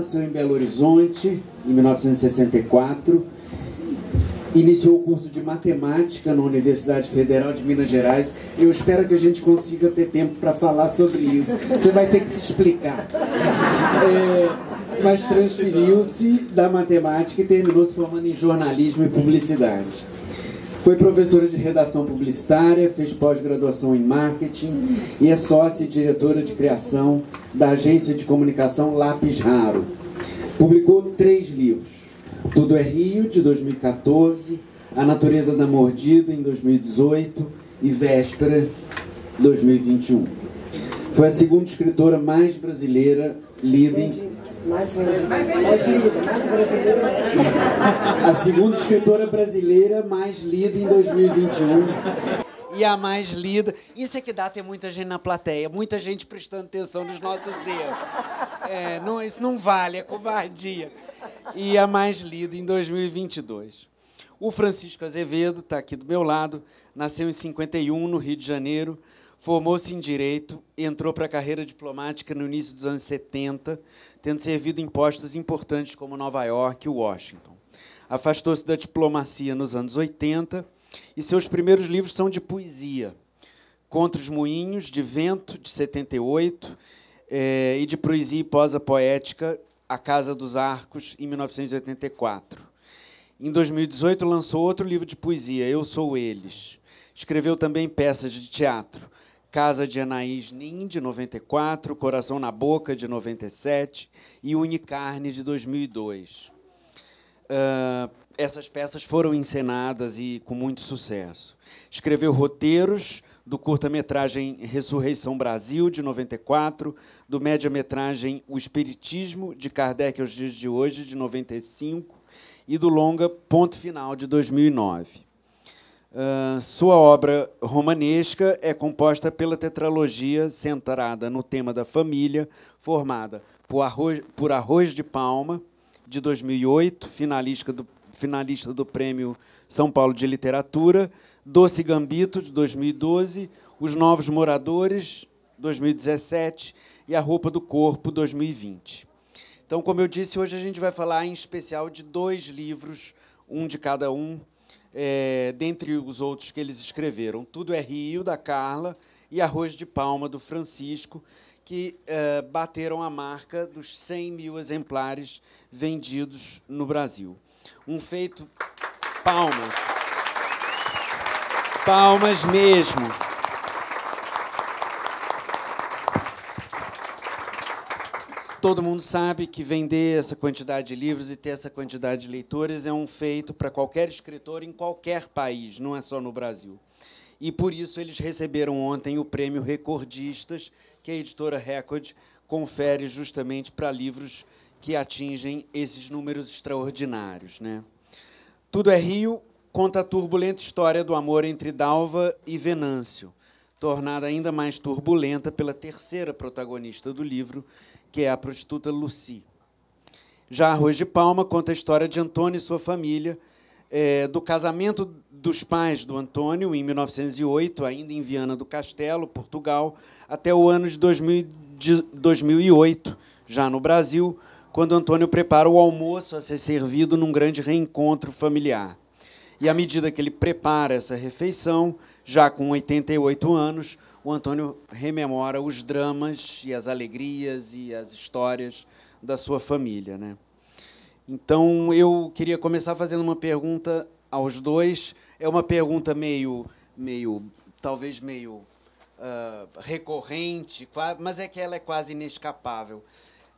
nasceu em Belo Horizonte, em 1964. Iniciou o curso de matemática na Universidade Federal de Minas Gerais. Eu espero que a gente consiga ter tempo para falar sobre isso. Você vai ter que se explicar. É, mas transferiu-se da matemática e terminou se formando em jornalismo e publicidade. Foi professora de redação publicitária, fez pós-graduação em marketing e é sócia e diretora de criação da agência de comunicação Lápis Raro. Publicou três livros: Tudo é Rio, de 2014, A Natureza da Mordida, em 2018 e Véspera, 2021. Foi a segunda escritora mais brasileira lida em mais vendida, mais lida, mais brasileira. A segunda escritora brasileira mais lida em 2021. E a mais lida. Isso é que dá ter muita gente na plateia, muita gente prestando atenção nos nossos erros. É, não, isso não vale, é covardia. E a mais lida em 2022. O Francisco Azevedo está aqui do meu lado, nasceu em 51, no Rio de Janeiro, formou-se em Direito, entrou para a carreira diplomática no início dos anos 70, tendo servido em postos importantes como Nova York e Washington. Afastou-se da diplomacia nos anos 80 e seus primeiros livros são de poesia. Contra os Moinhos, de Vento, de 78, é, e de poesia e posa poética, A Casa dos Arcos, em 1984. Em 2018, lançou outro livro de poesia, Eu Sou Eles. Escreveu também peças de teatro, Casa de Anaís Nin, de 94, Coração na Boca, de 97 e Unicarne, de 2002. Uh, essas peças foram encenadas e com muito sucesso. Escreveu roteiros do curta-metragem Ressurreição Brasil, de 94, do média-metragem O Espiritismo, de Kardec aos dias de hoje, de 95, e do longa Ponto Final, de 2009. Uh, sua obra romanesca é composta pela tetralogia centrada no tema da família, formada por Arroz, por Arroz de Palma, de 2008, finalista do, finalista do Prêmio São Paulo de Literatura, Doce Gambito, de 2012, Os Novos Moradores, 2017, e A Roupa do Corpo, 2020. Então, como eu disse, hoje a gente vai falar em especial de dois livros, um de cada um, é, dentre os outros que eles escreveram. Tudo é Rio, da Carla, e Arroz de Palma, do Francisco, que é, bateram a marca dos 100 mil exemplares vendidos no Brasil. Um feito. Palmas. Palmas mesmo. Todo mundo sabe que vender essa quantidade de livros e ter essa quantidade de leitores é um feito para qualquer escritor em qualquer país, não é só no Brasil. E por isso eles receberam ontem o prêmio Recordistas, que a editora Record confere justamente para livros que atingem esses números extraordinários. Né? Tudo é Rio conta a turbulenta história do amor entre Dalva e Venâncio, tornada ainda mais turbulenta pela terceira protagonista do livro, que é a prostituta Lucy. Já Arroz de Palma conta a história de Antônio e sua família, é, do casamento dos pais do Antônio, em 1908, ainda em Viana do Castelo, Portugal, até o ano de, 2000, de 2008, já no Brasil, quando Antônio prepara o almoço a ser servido num grande reencontro familiar. E à medida que ele prepara essa refeição, já com 88 anos, o Antônio rememora os dramas e as alegrias e as histórias da sua família. Né? Então, eu queria começar fazendo uma pergunta aos dois. É uma pergunta meio, meio talvez meio uh, recorrente, mas é que ela é quase inescapável.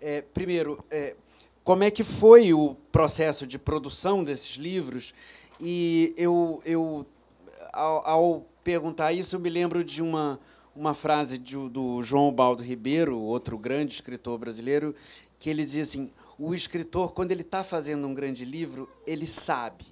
É, primeiro, é, como é que foi o processo de produção desses livros? E eu, eu ao, ao perguntar isso, eu me lembro de uma uma frase de, do João Baldo Ribeiro, outro grande escritor brasileiro, que ele dizia assim: o escritor, quando ele está fazendo um grande livro, ele sabe.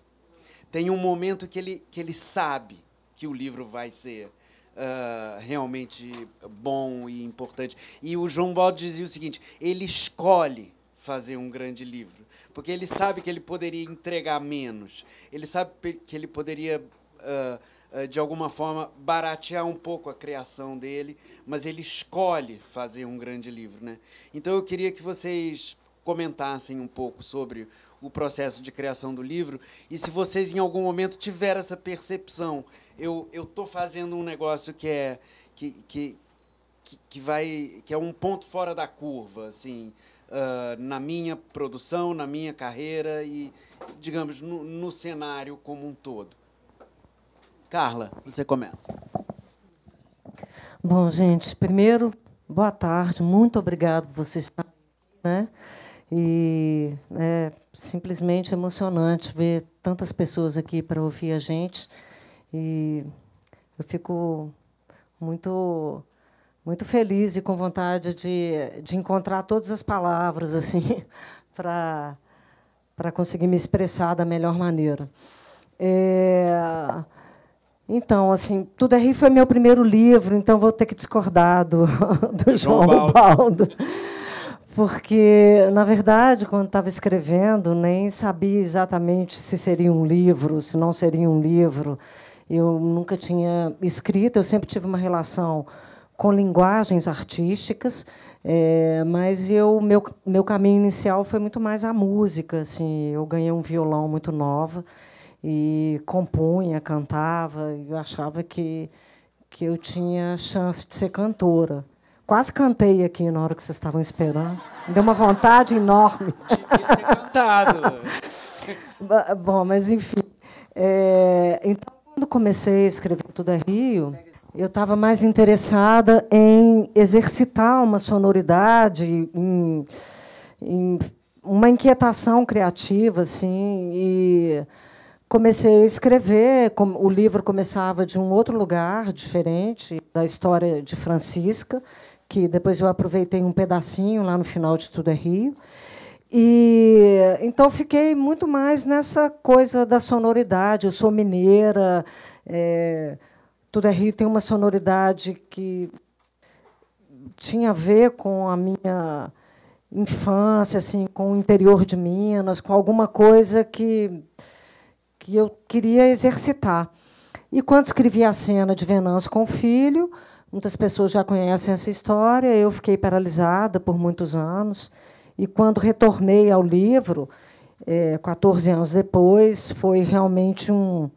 Tem um momento que ele, que ele sabe que o livro vai ser uh, realmente bom e importante. E o João Baldo dizia o seguinte: ele escolhe fazer um grande livro, porque ele sabe que ele poderia entregar menos, ele sabe que ele poderia. Uh, de alguma forma, baratear um pouco a criação dele, mas ele escolhe fazer um grande livro. Né? Então, eu queria que vocês comentassem um pouco sobre o processo de criação do livro e se vocês em algum momento tiveram essa percepção. Eu eu tô fazendo um negócio que é que, que, que, vai que é um ponto fora da curva, assim, uh, na minha produção, na minha carreira e digamos no, no cenário como um todo. Carla, você começa. Bom, gente, primeiro, boa tarde, muito obrigado por vocês aqui, né? E é simplesmente emocionante ver tantas pessoas aqui para ouvir a gente. E eu fico muito muito feliz e com vontade de, de encontrar todas as palavras assim para para conseguir me expressar da melhor maneira. É, então, assim, Tudo é Rio foi meu primeiro livro, então vou ter que discordar do, do João, João Baldo. Porque, na verdade, quando estava escrevendo, nem sabia exatamente se seria um livro, se não seria um livro. Eu nunca tinha escrito, eu sempre tive uma relação com linguagens artísticas, é, mas eu meu meu caminho inicial foi muito mais a música, assim, eu ganhei um violão muito nova e compunha, cantava, e eu achava que, que eu tinha chance de ser cantora. Quase cantei aqui na hora que vocês estavam esperando. Me deu uma vontade enorme. Devia ter cantado. Bom, mas enfim. É, então, quando comecei a escrever Tudo é Rio, eu estava mais interessada em exercitar uma sonoridade, em, em uma inquietação criativa, assim, e comecei a escrever. O livro começava de um outro lugar, diferente, da história de Francisca, que depois eu aproveitei um pedacinho lá no final de Tudo é Rio. E então fiquei muito mais nessa coisa da sonoridade. Eu sou mineira, é, Tudo é Rio tem uma sonoridade que tinha a ver com a minha infância, assim, com o interior de Minas, com alguma coisa que que eu queria exercitar. E quando escrevi a cena de Venâncio com o filho, muitas pessoas já conhecem essa história, eu fiquei paralisada por muitos anos. E quando retornei ao livro, é, 14 anos depois, foi realmente um,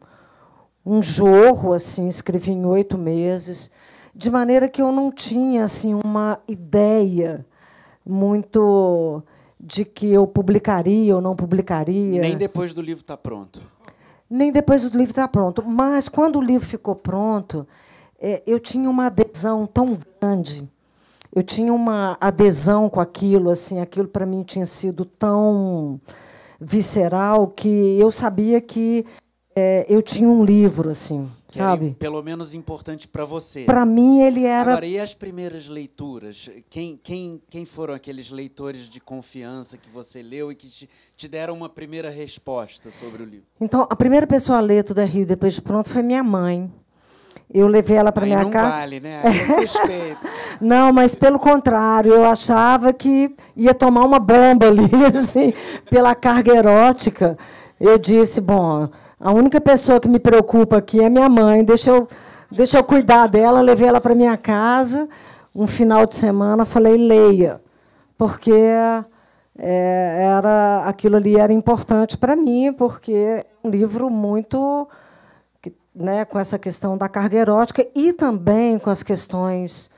um jorro, assim, escrevi em oito meses, de maneira que eu não tinha assim uma ideia muito de que eu publicaria ou não publicaria. Nem depois do livro estar tá pronto nem depois o livro está pronto. Mas quando o livro ficou pronto, é, eu tinha uma adesão tão grande, eu tinha uma adesão com aquilo, assim, aquilo para mim tinha sido tão visceral que eu sabia que é, eu tinha um livro, assim, que sabe? Era, pelo menos importante para você. Para mim ele era. Agora, e as primeiras leituras? Quem, quem, quem foram aqueles leitores de confiança que você leu e que te, te deram uma primeira resposta sobre o livro? Então, a primeira pessoa a ler Tudo é Rio depois de pronto foi minha mãe. Eu levei ela para minha não casa. Vale, né? Aí é suspeito. não, mas pelo contrário, eu achava que ia tomar uma bomba ali, assim, pela carga erótica. Eu disse, bom, a única pessoa que me preocupa aqui é minha mãe. Deixa eu, deixa eu cuidar dela. Levei ela para minha casa. Um final de semana, falei leia, porque é, era aquilo ali era importante para mim, porque é um livro muito né, com essa questão da carga erótica e também com as questões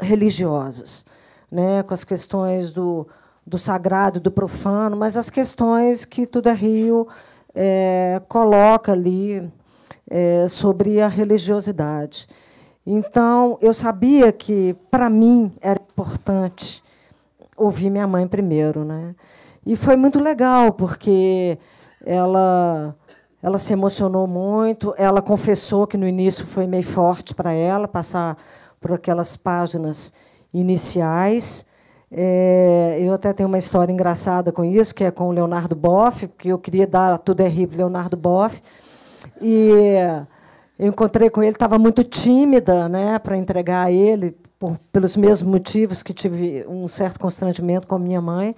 religiosas, né, com as questões do, do sagrado do profano, mas as questões que tudo é Rio é, coloca ali é, sobre a religiosidade. Então, eu sabia que, para mim, era importante ouvir minha mãe primeiro. Né? E foi muito legal, porque ela, ela se emocionou muito, ela confessou que no início foi meio forte para ela passar por aquelas páginas iniciais. É, eu até tenho uma história engraçada com isso, que é com o Leonardo Boff, porque eu queria dar tudo é rio Leonardo Boff. E eu encontrei com ele, estava muito tímida né, para entregar a ele, por, pelos mesmos motivos que tive um certo constrangimento com a minha mãe.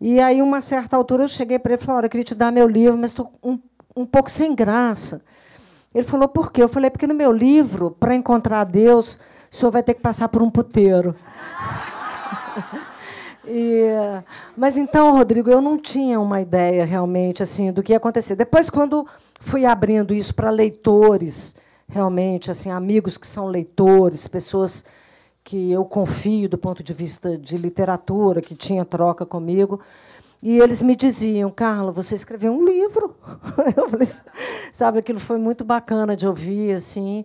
E aí, uma certa altura, eu cheguei para ele e falei: Olha, eu queria te dar meu livro, mas estou um, um pouco sem graça. Ele falou: Por quê? Eu falei: Porque no meu livro, para encontrar Deus, o senhor vai ter que passar por um puteiro. E, mas então, Rodrigo, eu não tinha uma ideia realmente assim do que ia acontecer. Depois, quando fui abrindo isso para leitores, realmente, assim, amigos que são leitores, pessoas que eu confio do ponto de vista de literatura, que tinha troca comigo, e eles me diziam, Carla, você escreveu um livro. Eu falei, sabe, aquilo foi muito bacana de ouvir, assim,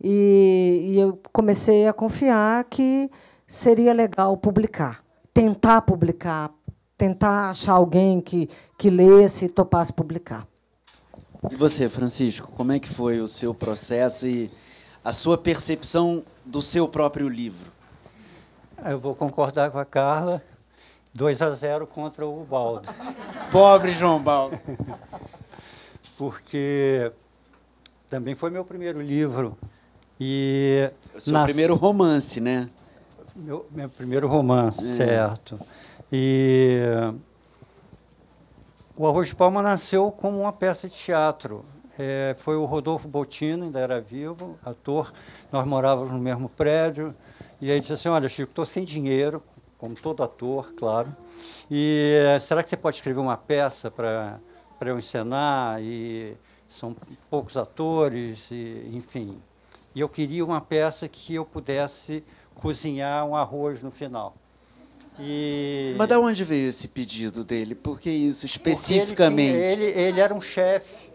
e, e eu comecei a confiar que seria legal publicar tentar publicar, tentar achar alguém que, que lesse e topasse publicar. E você, Francisco, como é que foi o seu processo e a sua percepção do seu próprio livro? Eu vou concordar com a Carla. 2 a 0 contra o Baldo. Pobre João Baldo. Porque também foi meu primeiro livro. E o seu primeiro romance, né? Meu, meu primeiro romance, é. certo. E o Arroz de Palma nasceu como uma peça de teatro. É, foi o Rodolfo Botino, ainda era vivo, ator. Nós morávamos no mesmo prédio. E aí disse assim: Olha, Chico, estou sem dinheiro, como todo ator, claro. E será que você pode escrever uma peça para eu encenar? E são poucos atores, e, enfim. E eu queria uma peça que eu pudesse cozinhar um arroz no final. E... Mas de onde veio esse pedido dele? Por que isso especificamente? Ele, ele, ele, era um chefe.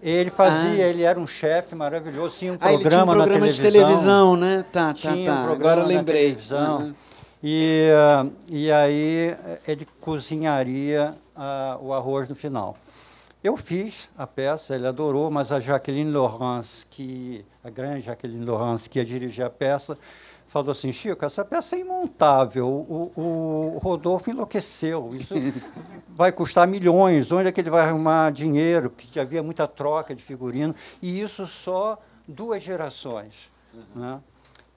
Ele fazia, ah. ele era um chefe maravilhoso, tinha um programa, ah, ele tinha um programa na televisão. de televisão, né? Tá, tá, tinha tá. Um Agora lembrei. televisão. Uhum. E, e aí ele cozinharia uh, o arroz no final. Eu fiz a peça, ele adorou, mas a Jacqueline Laurence, que a grande Jacqueline Laurence, que ia dirigir a peça, falou assim, Chico, essa peça é imontável, o, o, Rodolfo enlouqueceu, isso vai custar milhões, onde é que ele vai arrumar dinheiro, porque havia muita troca de figurino, e isso só duas gerações. Uhum. Né?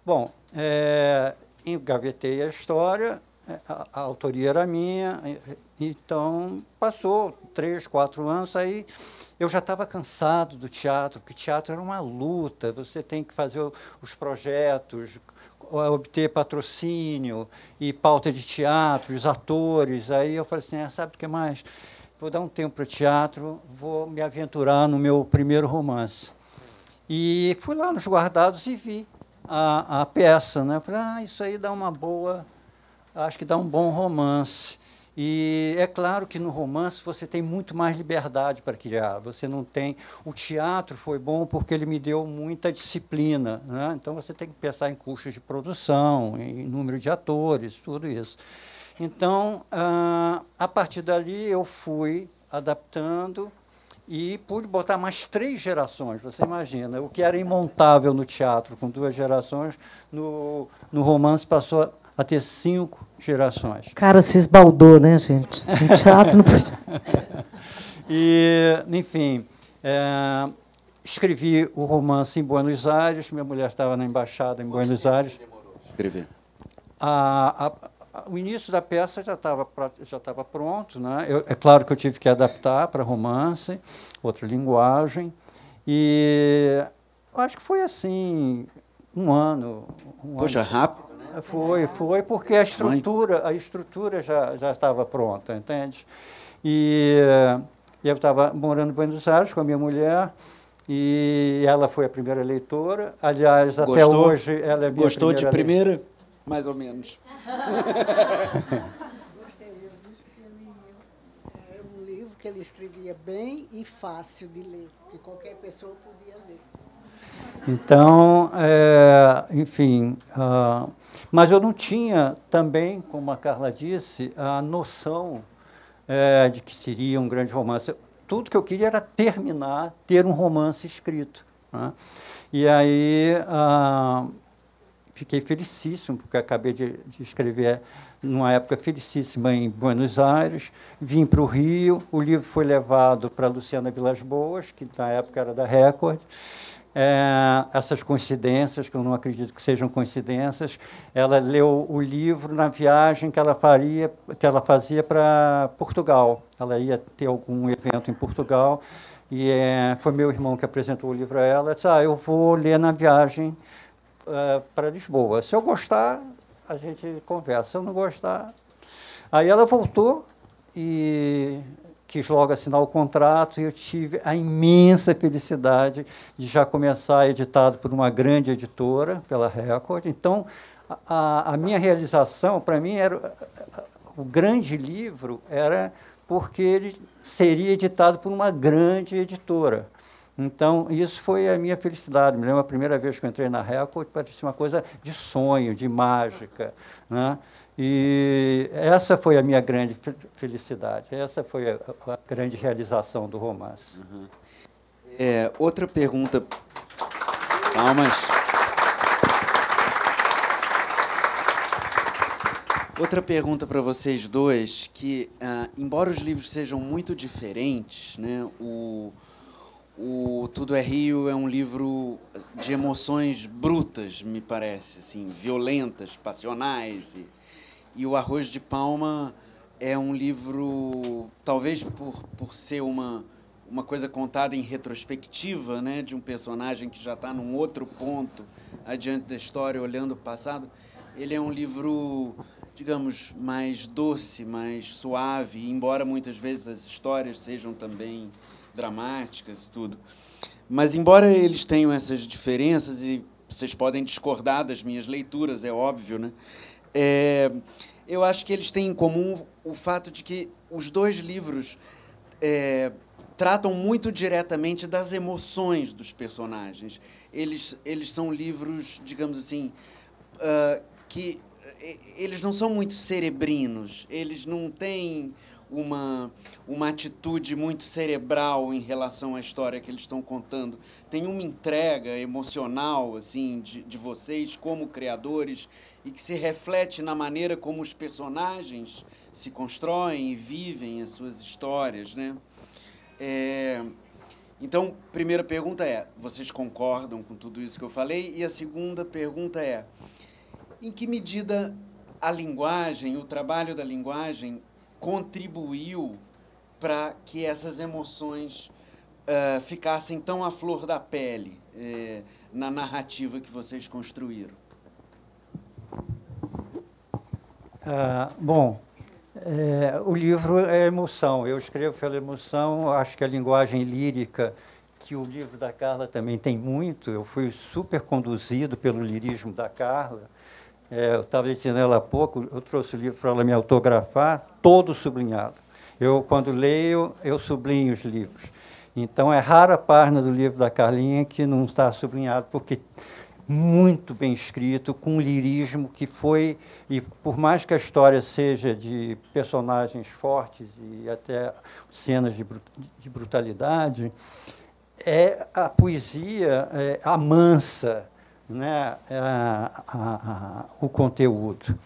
Bom, é, engavetei a história, é, a, a, autoria era minha, então passou três, quatro anos, aí eu já estava cansado do teatro, porque teatro era uma luta, você tem que fazer os projetos, obter patrocínio e pauta de teatro, os atores. Aí eu falei assim, ah, sabe o que mais? Vou dar um tempo para o teatro, vou me aventurar no meu primeiro romance. E fui lá nos guardados e vi a, a peça. Né? Eu falei, ah, isso aí dá uma boa, acho que dá um bom romance. E é claro que no romance você tem muito mais liberdade para criar. Você não tem. O teatro foi bom porque ele me deu muita disciplina. Né? Então você tem que pensar em custos de produção, em número de atores, tudo isso. Então, ah, a partir dali eu fui adaptando e pude botar mais três gerações. Você imagina, o que era imontável no teatro com duas gerações, no, no romance passou a ter cinco gerações. Cara, se esbaldou, né, gente? No teatro não podia. e, enfim, é, escrevi o romance em Buenos Aires, minha mulher estava na embaixada em Buenos Aires. Escrever. A, a, o início da peça já estava já estava pronto, né? Eu, é claro que eu tive que adaptar para romance, outra linguagem, e acho que foi assim um ano. Um Poxa, ano. rápido. Foi, foi porque a estrutura, a estrutura já, já estava pronta, entende? E, eu estava morando em Buenos Aires com a minha mulher e ela foi a primeira leitora. Aliás, até Gostou? hoje ela é minha Gostou primeira de primeira? Mais ou menos. Gostei, eu disse que ele era um livro que ele escrevia bem e fácil de ler, que qualquer pessoa podia ler. Então, é, enfim, uh, mas eu não tinha também, como a Carla disse, a noção é, de que seria um grande romance. Tudo que eu queria era terminar, ter um romance escrito. Né? E aí ah, fiquei felicíssimo, porque acabei de, de escrever numa época felicíssima em Buenos Aires, vim para o Rio, o livro foi levado para Luciana Vilas Boas, que na época era da Record, é, essas coincidências, que eu não acredito que sejam coincidências. Ela leu o livro na viagem que ela faria, que ela fazia para Portugal. Ela ia ter algum evento em Portugal e é, foi meu irmão que apresentou o livro a ela. Ela disse: "Ah, eu vou ler na viagem é, para Lisboa. Se eu gostar, a gente conversa. Se eu não gostar, Aí ela voltou e quis logo assinar o contrato e eu tive a imensa felicidade de já começar editado por uma grande editora, pela Record. Então, a, a minha realização, para mim, era o grande livro era porque ele seria editado por uma grande editora. Então, isso foi a minha felicidade. Me lembro a primeira vez que eu entrei na Record, parecia uma coisa de sonho, de mágica. Né? E essa foi a minha grande felicidade, essa foi a, a grande realização do romance. Uhum. É, outra pergunta. Palmas. Outra pergunta para vocês dois, que uh, embora os livros sejam muito diferentes, né, o, o Tudo é Rio é um livro de emoções brutas, me parece, assim, violentas, passionais e e o Arroz de Palma é um livro, talvez por, por ser uma, uma coisa contada em retrospectiva, né, de um personagem que já está num outro ponto adiante da história, olhando o passado. Ele é um livro, digamos, mais doce, mais suave, embora muitas vezes as histórias sejam também dramáticas e tudo. Mas, embora eles tenham essas diferenças, e vocês podem discordar das minhas leituras, é óbvio, né? É, eu acho que eles têm em comum o fato de que os dois livros é, tratam muito diretamente das emoções dos personagens. Eles, eles são livros, digamos assim, uh, que eles não são muito cerebrinos, eles não têm uma, uma atitude muito cerebral em relação à história que eles estão contando. Tem uma entrega emocional assim de, de vocês como criadores e que se reflete na maneira como os personagens se constroem e vivem as suas histórias, né? É, então, primeira pergunta é: vocês concordam com tudo isso que eu falei? E a segunda pergunta é: em que medida a linguagem, o trabalho da linguagem contribuiu para que essas emoções uh, ficassem tão à flor da pele uh, na narrativa que vocês construíram? Ah, bom, é, o livro é emoção. Eu escrevo pela emoção. Acho que a linguagem lírica, que o livro da Carla também tem muito. Eu fui super conduzido pelo lirismo da Carla. É, eu estava dizendo ela há pouco, eu trouxe o livro para ela me autografar, todo sublinhado. Eu, quando leio, eu sublinho os livros. Então, é rara a página do livro da Carlinha que não está sublinhado, porque muito bem escrito, com um lirismo que foi, e por mais que a história seja de personagens fortes e até cenas de, de brutalidade, é a poesia é, amansa né, é a, a, a, o conteúdo.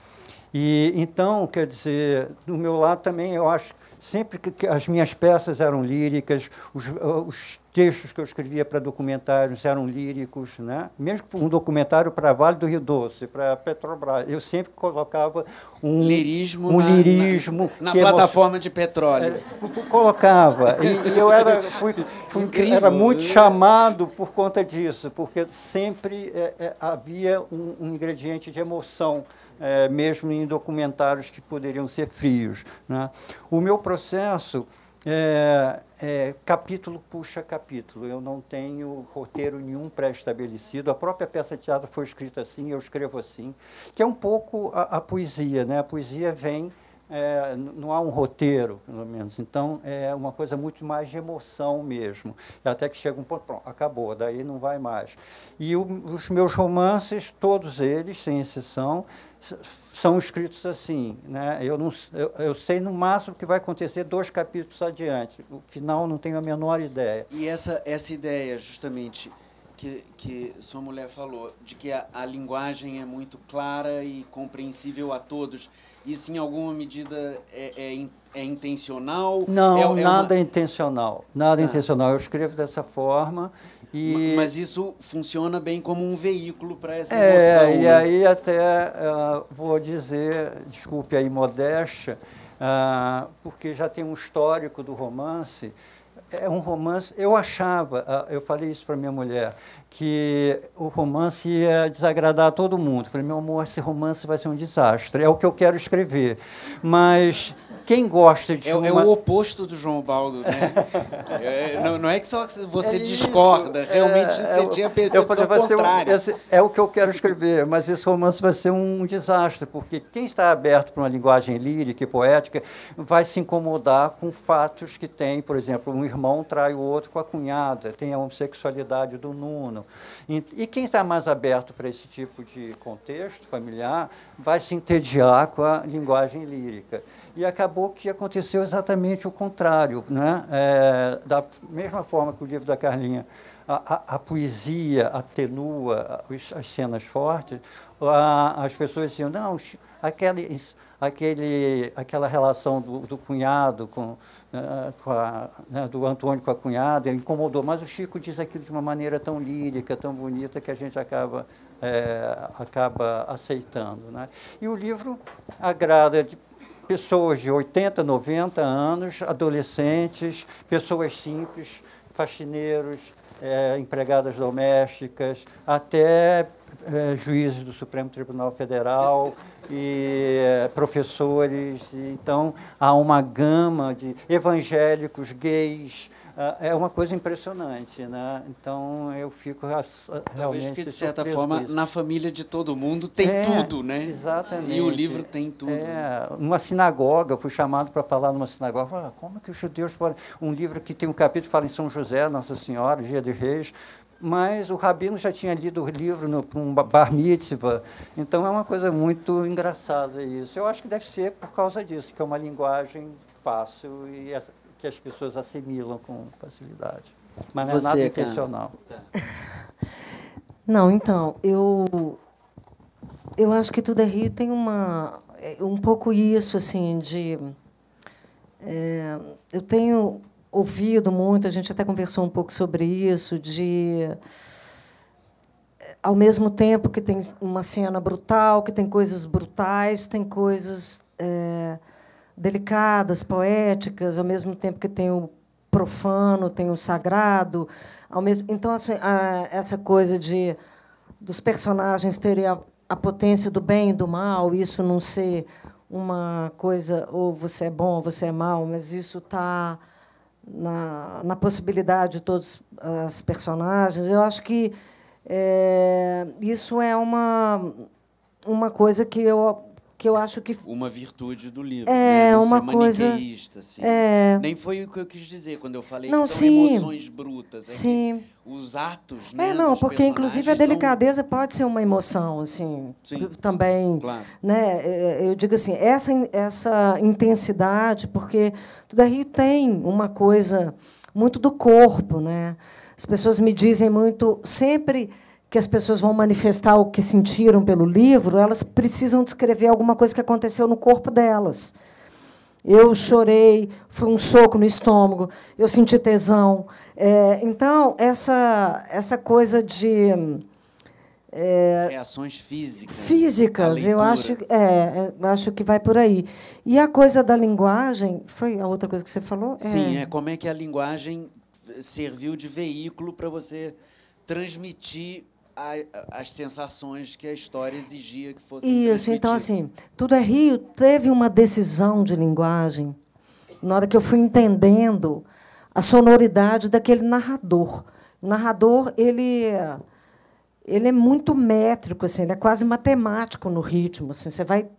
E então, quer dizer, do meu lado também eu acho sempre que as minhas peças eram líricas, os, os textos que eu escrevia para documentários eram líricos, né? mesmo um documentário para Vale do Rio Doce, para Petrobras, eu sempre colocava um lirismo, um na, lirismo na, na plataforma de petróleo. É, colocava e, e, eu era fui, fui era muito chamado por conta disso, porque sempre é, é, havia um, um ingrediente de emoção é, mesmo em documentários que poderiam ser frios. Né? O meu processo é, é, capítulo puxa capítulo. Eu não tenho roteiro nenhum pré-estabelecido. A própria peça de teatro foi escrita assim, eu escrevo assim, que é um pouco a, a poesia. Né? A poesia vem é, não há um roteiro, pelo menos. Então, é uma coisa muito mais de emoção mesmo. Até que chega um ponto, pronto, acabou, daí não vai mais. E o, os meus romances, todos eles, sem exceção, são escritos assim. Né? Eu, não, eu, eu, sei no máximo que vai acontecer dois capítulos adiante. O final não tenho a menor ideia. E essa, essa ideia, justamente, que, que sua mulher falou, de que a, a linguagem é muito clara e compreensível a todos isso, em alguma medida, é, é, é intencional? Não, é, é nada uma... intencional. Nada ah. intencional. Eu escrevo dessa forma. E... Mas isso funciona bem como um veículo para essa é, emoção. E né? aí até uh, vou dizer, desculpe aí modéstia, uh, porque já tem um histórico do romance, é um romance. Eu achava, ah, eu falei isso para minha mulher, que o romance ia desagradar todo mundo. Falei, meu amor, esse romance vai ser um desastre. É o que eu quero escrever. Mas quem gosta de é, uma... é o oposto do João Baldo, né? é, não, não, é que só você é discorda, realmente é, você tinha percepção eu falei, vai contrária. Um, é o que eu quero escrever, mas esse romance vai ser um desastre, porque quem está aberto para uma linguagem lírica e poética vai se incomodar com fatos que tem, por exemplo, um irmão trai o outro com a cunhada, tem a homossexualidade do Nuno. E, e quem está mais aberto para esse tipo de contexto familiar vai se entediar com a linguagem lírica. E acabou que aconteceu exatamente o contrário. Né? É, da mesma forma que o livro da Carlinha, a, a, a poesia atenua as cenas fortes, a, as pessoas diziam, não, aquele, aquele, aquela relação do, do cunhado com, uh, com a, né, do Antônio com a cunhada incomodou, mas o Chico diz aquilo de uma maneira tão lírica, tão bonita, que a gente acaba, é, acaba aceitando. Né? E o livro agrada de, pessoas de 80, 90 anos, adolescentes, pessoas simples, faxineiros, é, empregadas domésticas, até é, juízes do Supremo Tribunal Federal e é, professores. Então, há uma gama de evangélicos, gays, é uma coisa impressionante, né? Então eu fico realmente Talvez porque de certa forma na família de todo mundo tem é, tudo, né? Exatamente. E o livro tem tudo. É, numa sinagoga, fui chamado para falar numa sinagoga, falei, ah, como é que os judeus podem um livro que tem um capítulo que fala em São José, Nossa Senhora, Dia de Reis, mas o rabino já tinha lido o livro no um bar mitzvah, então é uma coisa muito engraçada isso. Eu acho que deve ser por causa disso, que é uma linguagem fácil e que as pessoas assimilam com facilidade. Mas não é Você, nada intencional. Não, então, eu eu acho que tudo é Rio tem uma é, um pouco isso assim de é, eu tenho ouvido muito, a gente até conversou um pouco sobre isso de ao mesmo tempo que tem uma cena brutal, que tem coisas brutais, tem coisas é, delicadas, poéticas, ao mesmo tempo que tem o profano, tem o sagrado, ao mesmo então assim, a, essa coisa de dos personagens terem a, a potência do bem e do mal, isso não ser uma coisa ou você é bom ou você é mal, mas isso está na, na possibilidade de todos os personagens. Eu acho que é, isso é uma uma coisa que eu que eu acho que uma virtude do livro é né? uma coisa assim. é... nem foi o que eu quis dizer quando eu falei não, que sim, emoções brutas é sim. Os atos né, é não porque inclusive a delicadeza são... pode ser uma emoção assim sim, também claro. né? É, eu digo assim essa essa intensidade porque tudo aí tem uma coisa muito do corpo né? As pessoas me dizem muito sempre que as pessoas vão manifestar o que sentiram pelo livro, elas precisam descrever alguma coisa que aconteceu no corpo delas. Eu chorei, foi um soco no estômago, eu senti tesão. É, então, essa, essa coisa de. É, Reações físicas. Físicas, eu acho, é, eu acho que vai por aí. E a coisa da linguagem, foi a outra coisa que você falou? Sim, é, é como é que a linguagem serviu de veículo para você transmitir a, as sensações que a história exigia que fossem Isso, então assim, Tudo é Rio teve uma decisão de linguagem na hora que eu fui entendendo a sonoridade daquele narrador. O narrador, ele ele é muito métrico, assim, ele é quase matemático no ritmo, assim, você vai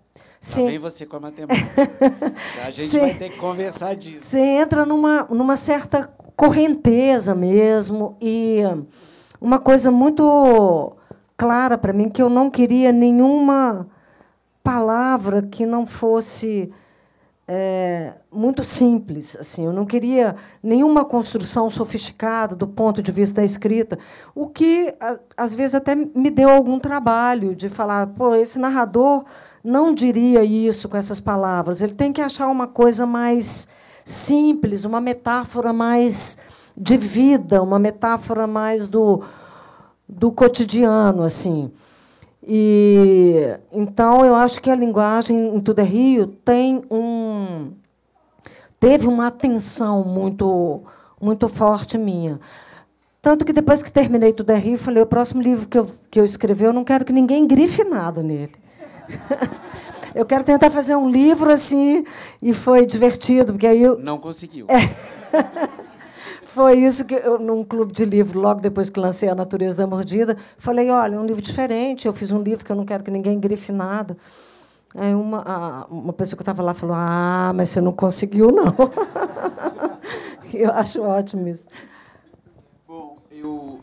Sim. vem você com a matemática. a gente vai ter que conversar disso. Você entra numa, numa certa correnteza mesmo e uma coisa muito clara para mim que eu não queria nenhuma palavra que não fosse é, muito simples assim. Eu não queria nenhuma construção sofisticada do ponto de vista da escrita o que às vezes até me deu algum trabalho de falar pô esse narrador não diria isso com essas palavras. Ele tem que achar uma coisa mais simples uma metáfora mais de vida, uma metáfora mais do, do cotidiano, assim. E então eu acho que a linguagem em Tudo é Rio tem um teve uma atenção muito muito forte minha. Tanto que depois que terminei Tudo é Rio, falei, o próximo livro que eu, que eu escrever, eu não quero que ninguém grife nada nele. eu quero tentar fazer um livro assim, e foi divertido, porque aí eu... Não conseguiu. É. Foi isso que eu, num clube de livro, logo depois que lancei A Natureza da Mordida, falei, olha, é um livro diferente, eu fiz um livro que eu não quero que ninguém grife nada. Aí uma, uma pessoa que estava lá falou, ah, mas você não conseguiu, não. eu acho ótimo isso. Bom, eu,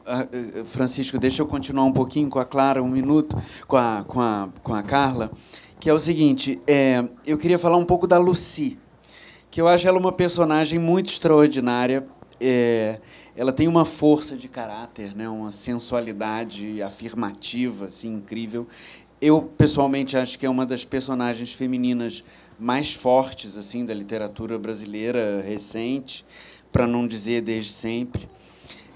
Francisco, deixa eu continuar um pouquinho com a Clara, um minuto, com a, com a, com a Carla, que é o seguinte, é, eu queria falar um pouco da Lucy, que eu acho ela uma personagem muito extraordinária, é, ela tem uma força de caráter, né, uma sensualidade afirmativa assim incrível. Eu pessoalmente acho que é uma das personagens femininas mais fortes assim da literatura brasileira recente, para não dizer desde sempre.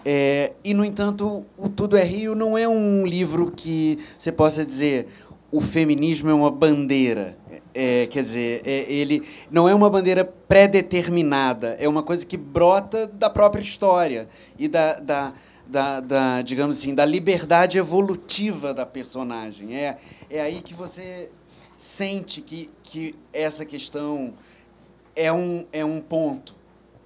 É, e no entanto, o Tudo é Rio não é um livro que você possa dizer o feminismo é uma bandeira. É, quer dizer, é, ele não é uma bandeira pré-determinada, é uma coisa que brota da própria história e da, da, da, da, digamos assim, da liberdade evolutiva da personagem. É, é aí que você sente que, que essa questão é um, é um ponto,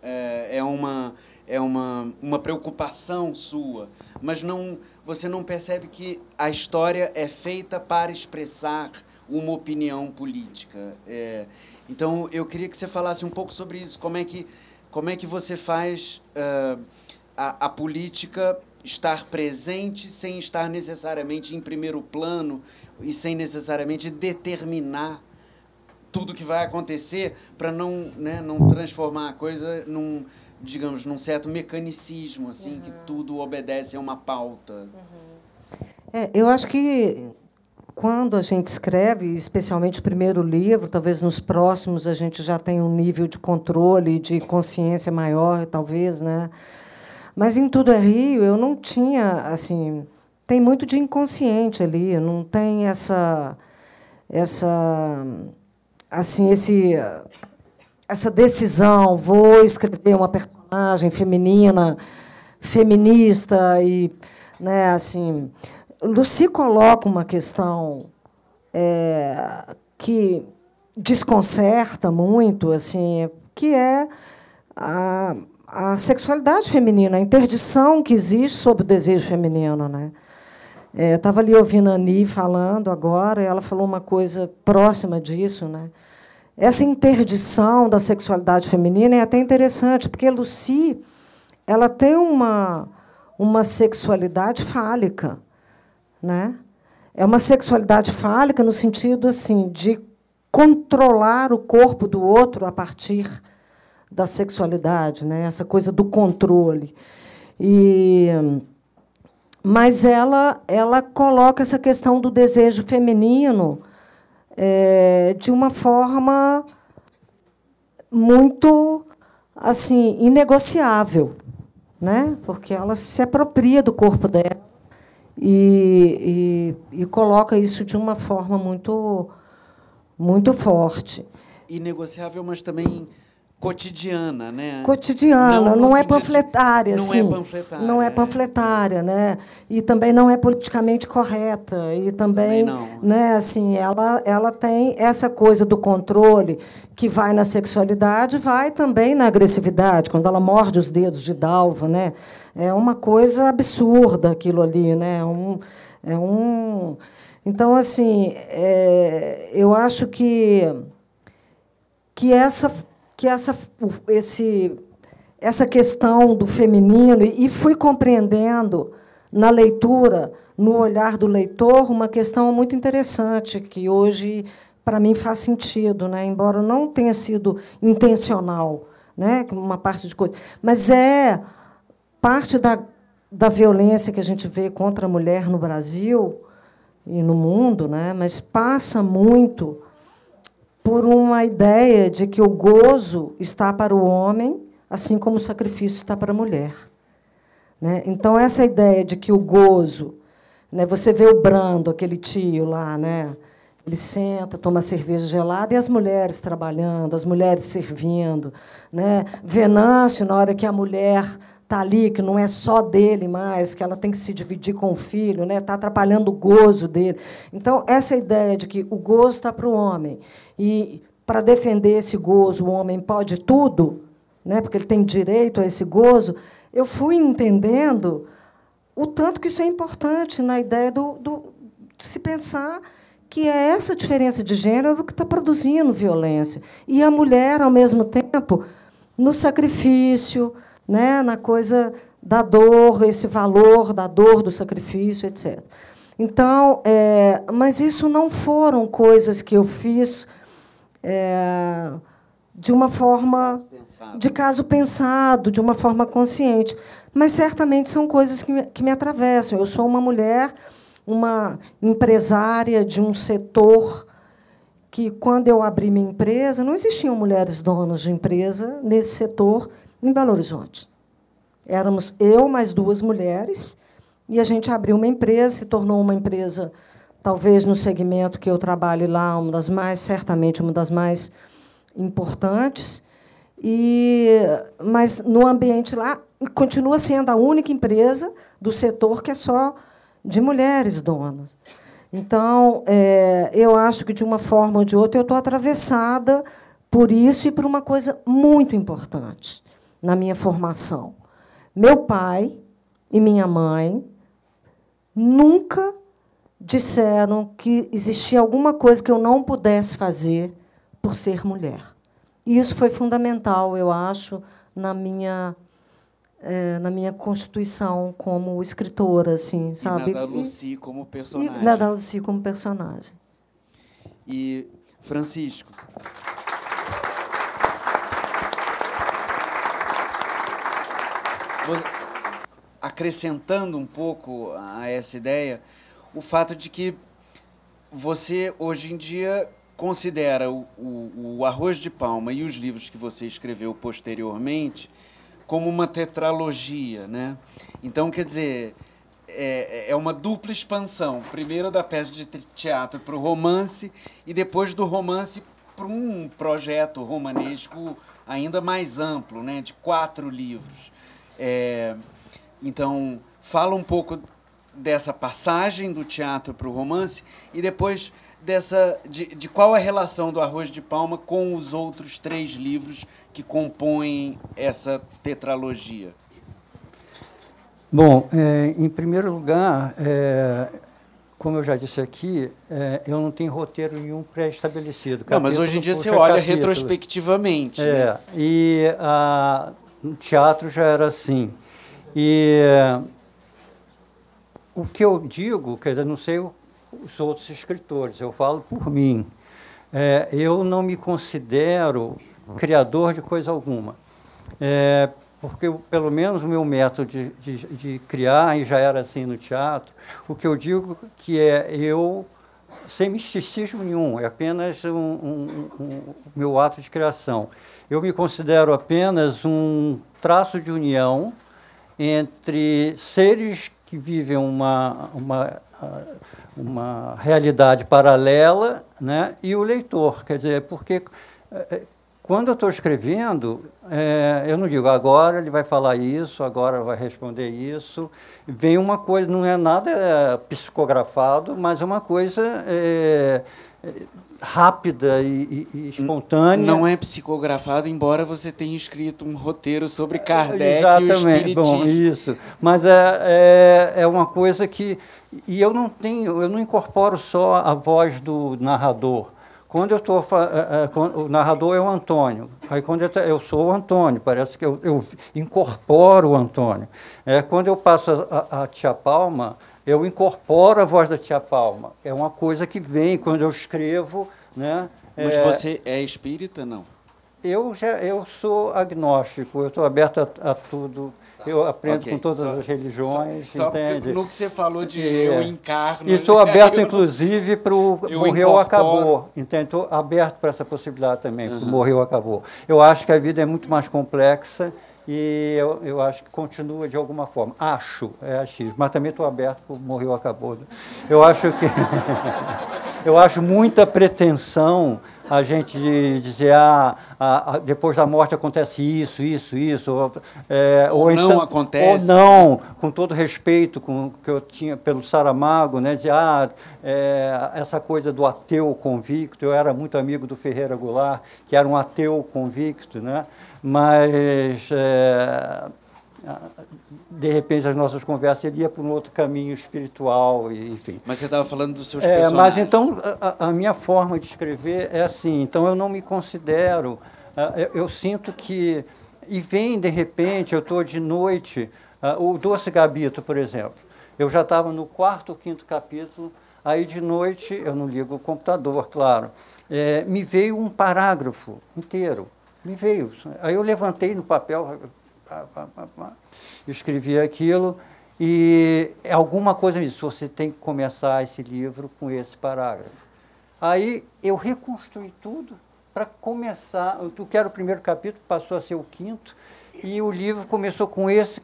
é, é, uma, é uma, uma preocupação sua, mas não, você não percebe que a história é feita para expressar uma opinião política. É, então, eu queria que você falasse um pouco sobre isso. Como é que, como é que você faz uh, a, a política estar presente sem estar necessariamente em primeiro plano e sem necessariamente determinar tudo que vai acontecer para não, né, não transformar a coisa num, digamos, num certo mecanicismo, assim, uhum. que tudo obedece a uma pauta. Uhum. É, eu acho que quando a gente escreve, especialmente o primeiro livro, talvez nos próximos a gente já tenha um nível de controle, de consciência maior, talvez, né? Mas em tudo é Rio, eu não tinha assim, tem muito de inconsciente ali, não tem essa essa assim esse essa decisão, vou escrever uma personagem feminina, feminista e, né, assim, Lucy coloca uma questão é, que desconcerta muito, assim, que é a, a sexualidade feminina, a interdição que existe sobre o desejo feminino, né? É, Estava ali ouvindo a Ani falando agora, e ela falou uma coisa próxima disso, né? Essa interdição da sexualidade feminina é até interessante, porque Lucy ela tem uma, uma sexualidade fálica. Né? É uma sexualidade fálica no sentido assim de controlar o corpo do outro a partir da sexualidade, né? essa coisa do controle. E, mas ela, ela coloca essa questão do desejo feminino é, de uma forma muito assim inegociável, né? porque ela se apropria do corpo dela e, e, e coloca isso de uma forma muito, muito forte. Inegociável, mas também cotidiana, né? Cotidiana, não, não é panfletária, não é sim. É panfletária, não é panfletária, né? E também não é politicamente correta e também, também né, assim, ela ela tem essa coisa do controle que vai na sexualidade, vai também na agressividade, quando ela morde os dedos de Dalva, né? É uma coisa absurda aquilo ali, né? É um, é um então assim, é, eu acho que que essa que essa, esse, essa questão do feminino, e fui compreendendo na leitura, no olhar do leitor, uma questão muito interessante, que hoje, para mim, faz sentido, né? embora não tenha sido intencional, né? uma parte de coisa. Mas é parte da, da violência que a gente vê contra a mulher no Brasil e no mundo, né? mas passa muito por uma ideia de que o gozo está para o homem, assim como o sacrifício está para a mulher. Né? Então, essa ideia de que o gozo. Né, você vê o Brando, aquele tio lá, né, Ele senta, toma cerveja gelada e as mulheres trabalhando, as mulheres servindo. Né? Venâncio, na hora que a mulher está ali, que não é só dele mais, que ela tem que se dividir com o filho, está né? Tá atrapalhando o gozo dele. Então, essa ideia de que o gozo está para o homem e para defender esse gozo o homem pode tudo, né? porque ele tem direito a esse gozo, eu fui entendendo o tanto que isso é importante na ideia do, do de se pensar que é essa diferença de gênero que está produzindo violência. E a mulher, ao mesmo tempo, no sacrifício, né, na coisa da dor, esse valor da dor, do sacrifício, etc. Então, é, mas isso não foram coisas que eu fiz é, de uma forma de caso pensado, de uma forma consciente. Mas certamente são coisas que me, que me atravessam. Eu sou uma mulher uma empresária de um setor que, quando eu abri minha empresa, não existiam mulheres donas de empresa nesse setor em Belo Horizonte. Éramos eu mais duas mulheres e a gente abriu uma empresa, se tornou uma empresa, talvez no segmento que eu trabalho lá, uma das mais, certamente uma das mais importantes. E, mas no ambiente lá continua sendo a única empresa do setor que é só de mulheres donas. Então, é, eu acho que, de uma forma ou de outra, eu estou atravessada por isso e por uma coisa muito importante na minha formação. Meu pai e minha mãe nunca disseram que existia alguma coisa que eu não pudesse fazer por ser mulher. E isso foi fundamental, eu acho, na minha é, na minha constituição como escritora, assim, sabe? E na da Lucy como personagem. E na da Lucy como personagem. E Francisco. Acrescentando um pouco a essa ideia, o fato de que você hoje em dia considera o, o, o Arroz de Palma e os livros que você escreveu posteriormente como uma tetralogia, né? Então, quer dizer, é, é uma dupla expansão. Primeiro da peça de teatro para o romance e depois do romance para um projeto romanesco ainda mais amplo, né? De quatro livros. É, então, fala um pouco dessa passagem do teatro para o romance e depois dessa de, de qual a relação do Arroz de Palma com os outros três livros que compõem essa tetralogia? Bom, é, em primeiro lugar, é, como eu já disse aqui, é, eu não tenho roteiro nenhum pré-estabelecido. Não, mas hoje em dia você olha capítulo. retrospectivamente. É, né? e a, no teatro já era assim. E o que eu digo, quer dizer, não sei os outros escritores, eu falo por mim. É, eu não me considero criador de coisa alguma. É, porque, pelo menos, o meu método de, de, de, criar, e já era assim no teatro, o que eu digo que é eu, sem misticismo nenhum, é apenas um, um, um, meu ato de criação. Eu me considero apenas um traço de união entre seres que vivem uma, uma, uma realidade paralela né, e o leitor. Quer dizer, porque é, quando eu estou escrevendo, é, eu não digo agora ele vai falar isso, agora vai responder isso. Vem uma coisa, não é nada psicografado, mas é uma coisa é rápida e, e, espontânea. Não é psicografado, embora você tenha escrito um roteiro sobre Kardec Exatamente. e. Bom, isso. Mas é, é, é uma coisa que... E eu não tenho, eu não incorporo só a voz do narrador quando eu estou. É, é, o narrador é o Antônio. Aí quando eu, eu sou o Antônio, parece que eu, eu incorporo o Antônio. É, quando eu passo a, a, Tia Palma, eu incorporo a voz da Tia Palma. É uma coisa que vem quando eu escrevo. Né? Mas é, você é espírita, não? Eu, já, eu sou agnóstico, eu estou aberto a, a tudo. Eu aprendo okay. com todas só, as religiões, só, entende? Só no que você falou de é. eu encarno... E estou aberto, inclusive, para o morreu, acabou. Estou aberto para essa possibilidade também, uhum. morreu, acabou. Eu acho que a vida é muito mais complexa e eu, eu acho que continua de alguma forma. Acho, é achismo, mas também estou aberto morreu, acabou. Eu acho que... eu acho muita pretensão a gente dizer, ah, depois da morte acontece isso, isso, isso. Ou, é, ou, ou não então, acontece. Ou não, com todo respeito com que eu tinha pelo Saramago, né, dizer, ah, é, essa coisa do ateu convicto, eu era muito amigo do Ferreira Goulart, que era um ateu convicto, né, mas... É, de repente as nossas conversas ia para um outro caminho espiritual enfim. Mas você estava falando dos seus é, personagens. mas então a, a, minha forma de escrever é assim. Então eu não me considero eu, eu sinto que e vem de repente eu estou de noite o doce gabito por exemplo. Eu já estava no quarto ou quinto capítulo aí de noite eu não ligo o computador claro. É, me veio um parágrafo inteiro me veio aí eu levantei no papel escrevi aquilo e alguma coisa nisso. Você tem que começar esse livro com esse parágrafo. Aí eu reconstruí tudo para começar. O que o primeiro capítulo passou a ser o quinto e o livro começou com esse,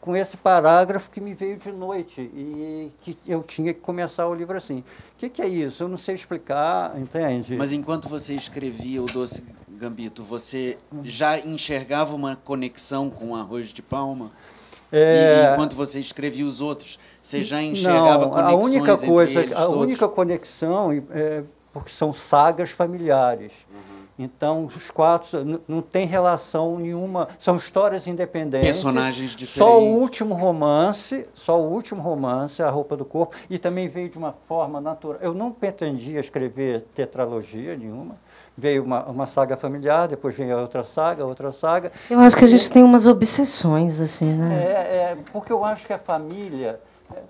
com esse parágrafo que me veio de noite e que eu tinha que começar o livro assim. O que, que é isso? Eu não sei explicar, entende? Mas enquanto você escrevia o Doce Gambito, você já enxergava uma conexão com o arroz de palma? É... E, enquanto você escrevia os outros, você já enxergava não, conexões a única coisa, a todos? única conexão é porque são sagas familiares. Uhum. Então, os quatro não tem relação nenhuma, são histórias independentes. Personagens diferentes. Só o último romance, só o último romance, A Roupa do Corpo, e também veio de uma forma natural. Eu não pretendia escrever tetralogia nenhuma veio uma, uma saga familiar, depois veio a outra saga, outra saga. Eu acho que a gente tem umas obsessões, assim, né? É, é porque eu acho que a família,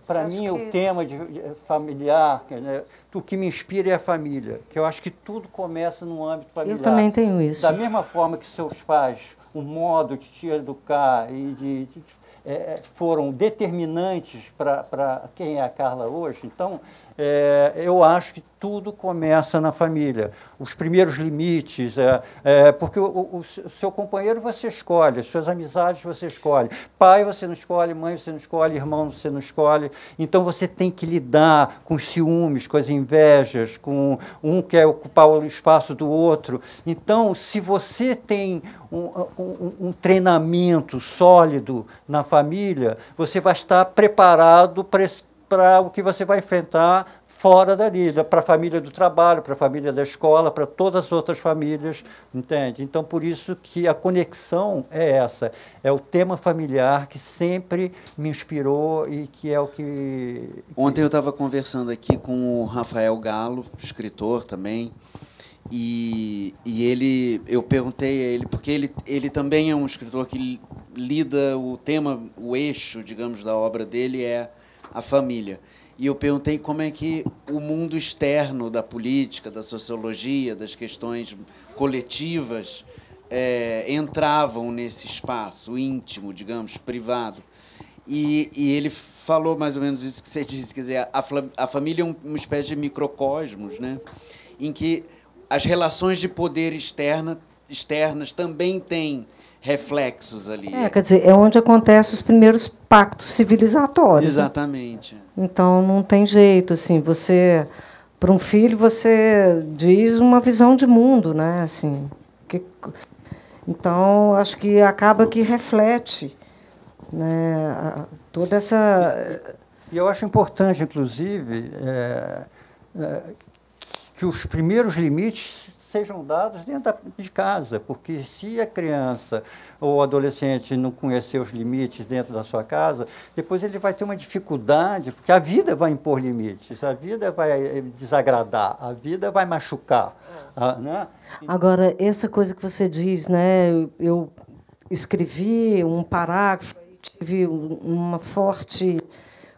para mim, que... o tema de, de familiar, né, o que me inspira é a família, que eu acho que tudo começa no âmbito familiar. Eu também tenho isso. Da mesma forma que seus pais, o modo de te educar e de, de é, foram determinantes para quem é a Carla hoje. Então, é, eu acho que tudo começa na família. Os primeiros limites, é, é porque o, o, o, seu companheiro você escolhe, as suas amizades você escolhe. Pai você não escolhe, mãe você não escolhe, irmão você não escolhe. Então você tem que lidar com os ciúmes, com as invejas, com um quer ocupar o espaço do outro. Então, se você tem um, um, um treinamento sólido na família, você vai estar preparado para o que você vai enfrentar fora dali, para a família do trabalho, para a família da escola, para todas as outras famílias, entende? Então, por isso que a conexão é essa, é o tema familiar que sempre me inspirou e que é o que... que... Ontem eu estava conversando aqui com o Rafael Galo, escritor também, e, e ele, eu perguntei a ele, porque ele, ele também é um escritor que lida o tema, o eixo, digamos, da obra dele é a família. E eu perguntei como é que o mundo externo da política, da sociologia, das questões coletivas é, entravam nesse espaço íntimo, digamos, privado. E, e, ele falou mais ou menos isso que você disse, quer dizer, a, a família é uma espécie de microcosmos, né, em que as relações de poder externa, externas também têm reflexos ali. É, quer dizer, é onde acontecem os primeiros pactos civilizatórios. Né? Exatamente. Né? Então não tem jeito assim, você para um filho você diz uma visão de mundo, né, assim. Que, então acho que acaba que reflete, né, toda essa. E eu acho importante, inclusive, é, é, que os primeiros limites sejam dados dentro de casa, porque se a criança ou o adolescente não conhecer os limites dentro da sua casa, depois ele vai ter uma dificuldade, porque a vida vai impor limites, a vida vai desagradar, a vida vai machucar. É. Né? Agora, essa coisa que você diz, né, eu escrevi um parágrafo, tive uma forte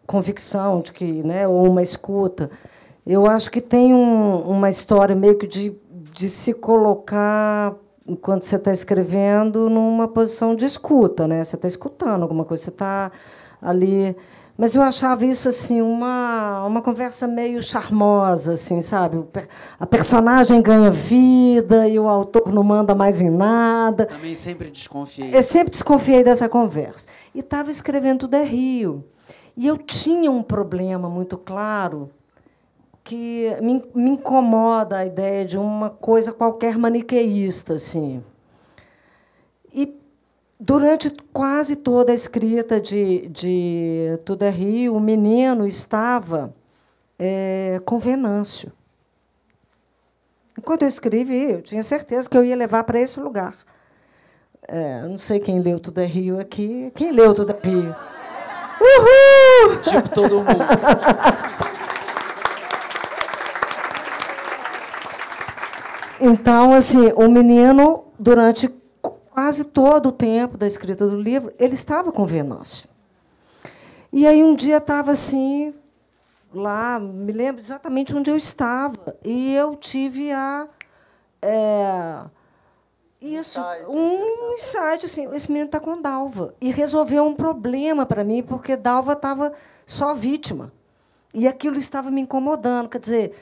convicção de que, né, ou uma escuta. Eu acho que tem um, uma história meio que de de se colocar, enquanto você está escrevendo, numa posição de escuta, né? Você está escutando alguma coisa, você está ali. Mas eu achava isso assim uma, uma conversa meio charmosa, assim, sabe? A personagem ganha vida e o autor não manda mais em nada. Também sempre desconfiei. Eu sempre desconfiei dessa conversa. E estava escrevendo o Rio. E eu tinha um problema muito claro que me, me incomoda a ideia de uma coisa qualquer maniqueísta, assim. E durante quase toda a escrita de, de Tudo é Rio, o menino estava é, com Venâncio. Enquanto eu escrevi, eu tinha certeza que eu ia levar para esse lugar. É, não sei quem leu Tudo é Rio aqui. Quem leu Tudo é Rio? Uhul! Tipo todo mundo. Então, assim, o menino, durante quase todo o tempo da escrita do livro, ele estava com Venâncio. E aí um dia estava assim, lá, me lembro exatamente onde eu estava, e eu tive a. É, isso, um insight, assim, esse menino está com Dalva. E resolveu um problema para mim, porque Dalva estava só vítima. E aquilo estava me incomodando. Quer dizer,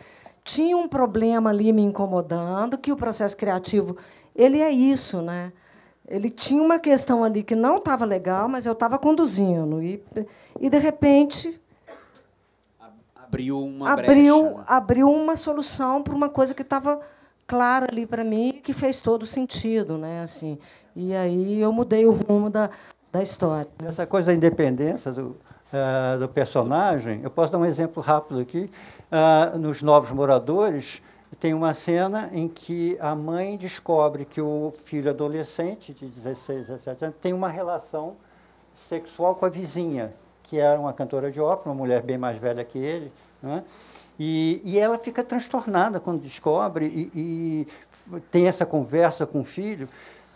tinha um problema ali me incomodando, que o processo criativo ele é isso, né? Ele tinha uma questão ali que não estava legal, mas eu estava conduzindo e, e de repente abriu uma abriu brecha. abriu uma solução para uma coisa que estava clara ali para mim que fez todo sentido, né? Assim e aí eu mudei o rumo da, da história. Essa coisa da independência do, uh, do personagem, eu posso dar um exemplo rápido aqui. Uh, nos Novos Moradores, tem uma cena em que a mãe descobre que o filho adolescente, de 16, 17 anos, tem uma relação sexual com a vizinha, que era uma cantora de ópera, uma mulher bem mais velha que ele. Né? E, e ela fica transtornada quando descobre e, e tem essa conversa com o filho.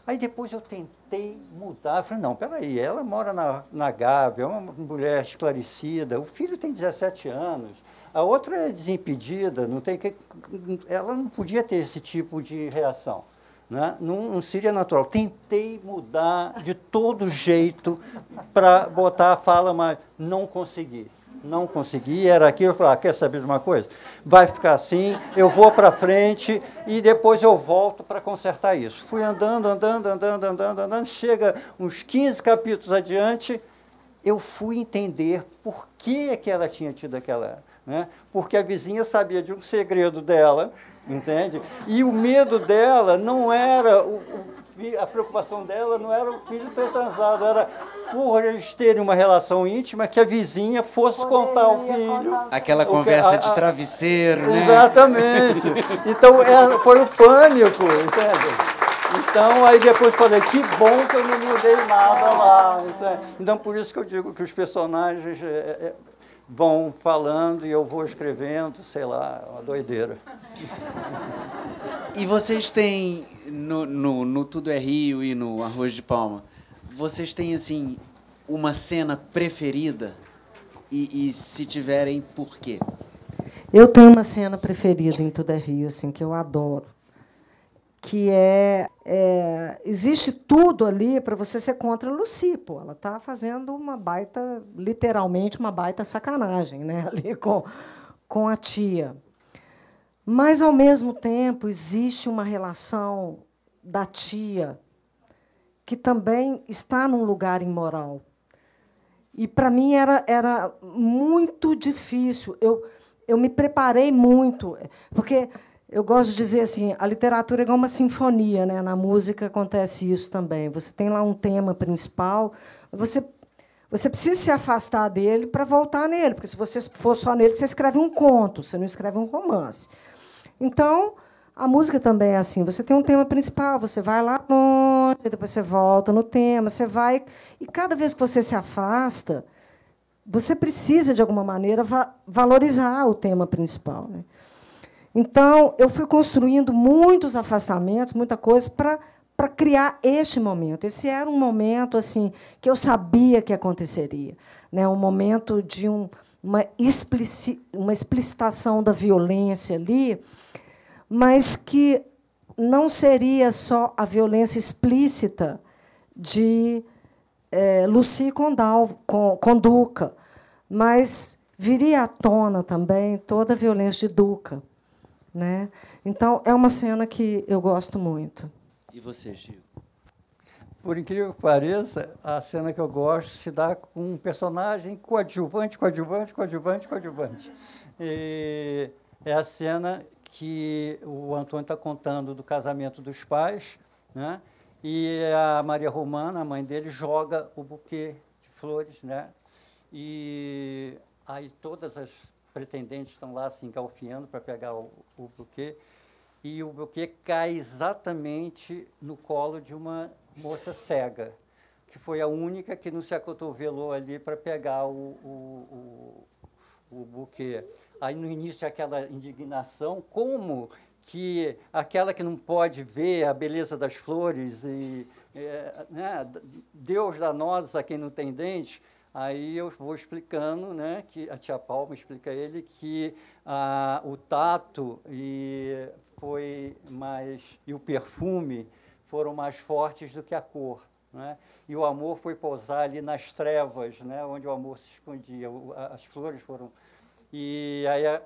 Aí depois eu tentei mudar, eu falei, não, peraí, ela mora na, na Gávea, é uma mulher esclarecida, o filho tem 17 anos, a outra é desimpedida, não tem que, ela não podia ter esse tipo de reação. Né? Não, não seria natural. Tentei mudar de todo jeito para botar a fala, mas não consegui. Não consegui, era aquilo. Eu falei, ah, quer saber de uma coisa? Vai ficar assim, eu vou para frente e depois eu volto para consertar isso. Fui andando, andando, andando, andando, andando. Chega uns 15 capítulos adiante, eu fui entender por que, é que ela tinha tido aquela né? porque a vizinha sabia de um segredo dela, entende? E o medo dela não era, o, o, a preocupação dela não era o filho ter transado, era por eles terem uma relação íntima que a vizinha fosse contar ao filho. Aquela conversa de travesseiro, né? Exatamente. Então é, foi o pânico, entende? Então, aí depois falei, que bom que eu não mudei nada lá. Então, por isso que eu digo que os personagens, é, é, vão falando e eu vou escrevendo, sei lá, uma doideira. E vocês têm, no, no, no Tudo é Rio e no Arroz de Palma, vocês têm, assim, uma cena preferida? E, e se tiverem, por quê? Eu tenho uma cena preferida em Tudo é Rio, assim, que eu adoro que é, é, existe tudo ali para você ser contra a Lucy, pô. Ela está fazendo uma baita, literalmente uma baita sacanagem, né, ali com com a tia. Mas ao mesmo tempo existe uma relação da tia que também está num lugar imoral. E para mim era era muito difícil. Eu eu me preparei muito, porque eu gosto de dizer assim, a literatura é igual uma sinfonia, né? Na música acontece isso também. Você tem lá um tema principal, você você precisa se afastar dele para voltar nele, porque se você for só nele, você escreve um conto, você não escreve um romance. Então, a música também é assim. Você tem um tema principal, você vai lá longe, depois você volta no tema, você vai e cada vez que você se afasta, você precisa de alguma maneira va valorizar o tema principal, né? Então, eu fui construindo muitos afastamentos, muita coisa, para para criar este momento. Esse era um momento assim que eu sabia que aconteceria, né? Um momento de um, uma, explici, uma explicitação da violência ali, mas que não seria só a violência explícita de é, Lucy Condal, com, com Duca, mas viria à tona também toda a violência de Duca. Né? Então, é uma cena que eu gosto muito. E você, Gil? Por incrível que pareça, a cena que eu gosto se dá com um personagem coadjuvante, coadjuvante, coadjuvante, coadjuvante. E é a cena que o Antônio está contando do casamento dos pais, né? E a Maria Romana, a mãe dele, joga o buquê de flores, né? E aí todas as pretendentes estão lá se engalfiando para pegar o, o buquê e o buquê cai exatamente no colo de uma moça cega, que foi a única que não se acotovelou ali para pegar o, o, o, o buquê. Aí no início aquela indignação, como que aquela que não pode ver a beleza das flores e é, né, Deus dá nós a quem não tem dentes, Aí eu vou explicando, né, que a tia Palma explica a ele que ah, o tato e foi mais e o perfume foram mais fortes do que a cor, né? E o amor foi pousar ali nas trevas, né, onde o amor se escondia. As flores foram e aí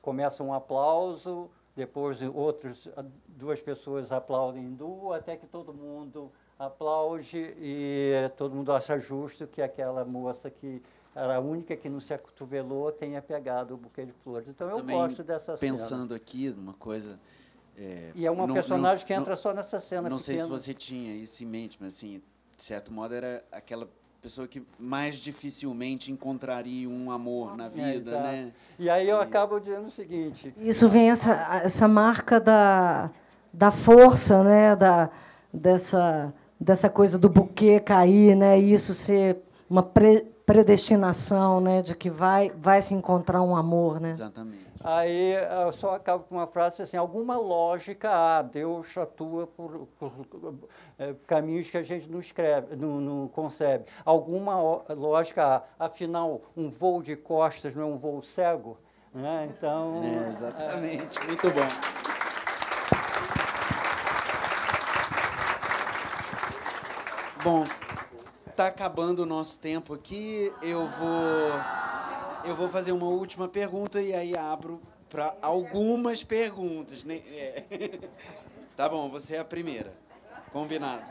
começa um aplauso, depois outros duas pessoas aplaudem duo, até que todo mundo aplaude e todo mundo acha justo que aquela moça que era a única que não se acotovelou tenha pegado o buquê de flores. Então eu Também gosto dessa pensando cena. Pensando aqui numa coisa. É, e é uma não, personagem não, que entra não, só nessa cena. Não pequena. sei se você tinha isso em mente, mas assim, de certo modo era aquela pessoa que mais dificilmente encontraria um amor na vida, é, né? E aí eu e... acabo dizendo o seguinte. Isso vem essa essa marca da da força, né, da dessa dessa coisa do buquê cair, né? E isso ser uma pre predestinação, né? De que vai vai se encontrar um amor, né? Exatamente. Aí eu só acabo com uma frase assim: alguma lógica há, Deus atua por, por, por é, caminhos que a gente não escreve, não, não concebe. Alguma lógica há. Afinal, um voo de costas não é um voo cego, né? Então. É, exatamente. É... Muito bom. Bom, está acabando o nosso tempo aqui. Eu vou, eu vou fazer uma última pergunta e aí abro para algumas perguntas. Né? É. Tá bom, você é a primeira. Combinado.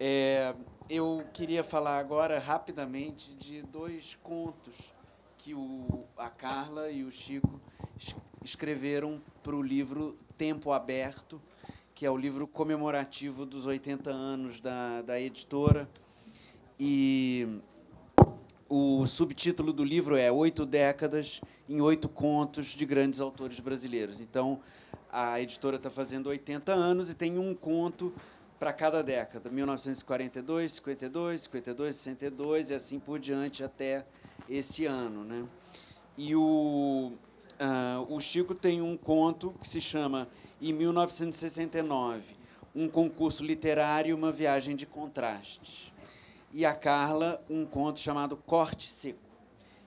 É, eu queria falar agora rapidamente de dois contos que o, a Carla e o Chico escreveram para o livro Tempo Aberto que é o livro comemorativo dos 80 anos da, da editora. E o subtítulo do livro é Oito Décadas em Oito Contos de Grandes Autores Brasileiros. Então, a editora está fazendo 80 anos e tem um conto para cada década, 1942, 52, 52, 62 e assim por diante até esse ano. Né? E o, uh, o Chico tem um conto que se chama em 1969, um concurso literário e uma viagem de contrastes. E a Carla, um conto chamado Corte Seco.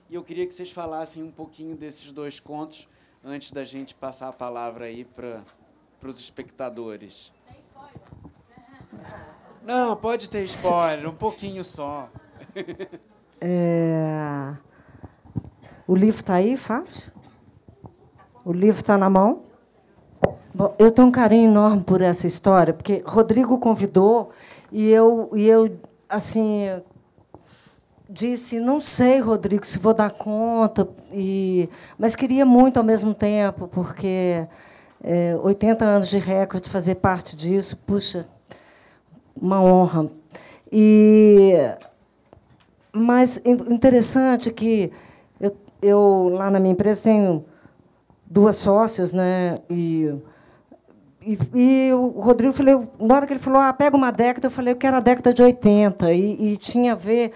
E eu queria que vocês falassem um pouquinho desses dois contos antes da gente passar a palavra aí para os espectadores. Não, pode ter spoiler, um pouquinho só. É... O livro está aí, fácil? O livro está na mão? Bom, eu tenho um carinho enorme por essa história, porque Rodrigo convidou e eu, e eu assim, disse, não sei, Rodrigo, se vou dar conta, e, mas queria muito ao mesmo tempo, porque é, 80 anos de recorde, fazer parte disso, puxa, uma honra. E, mas interessante que eu, eu lá na minha empresa tenho duas sócias, né? E e, e, o Rodrigo, falei, na hora que ele falou, ah, pega uma década, eu falei, eu quero a década de 80. E, e, tinha a ver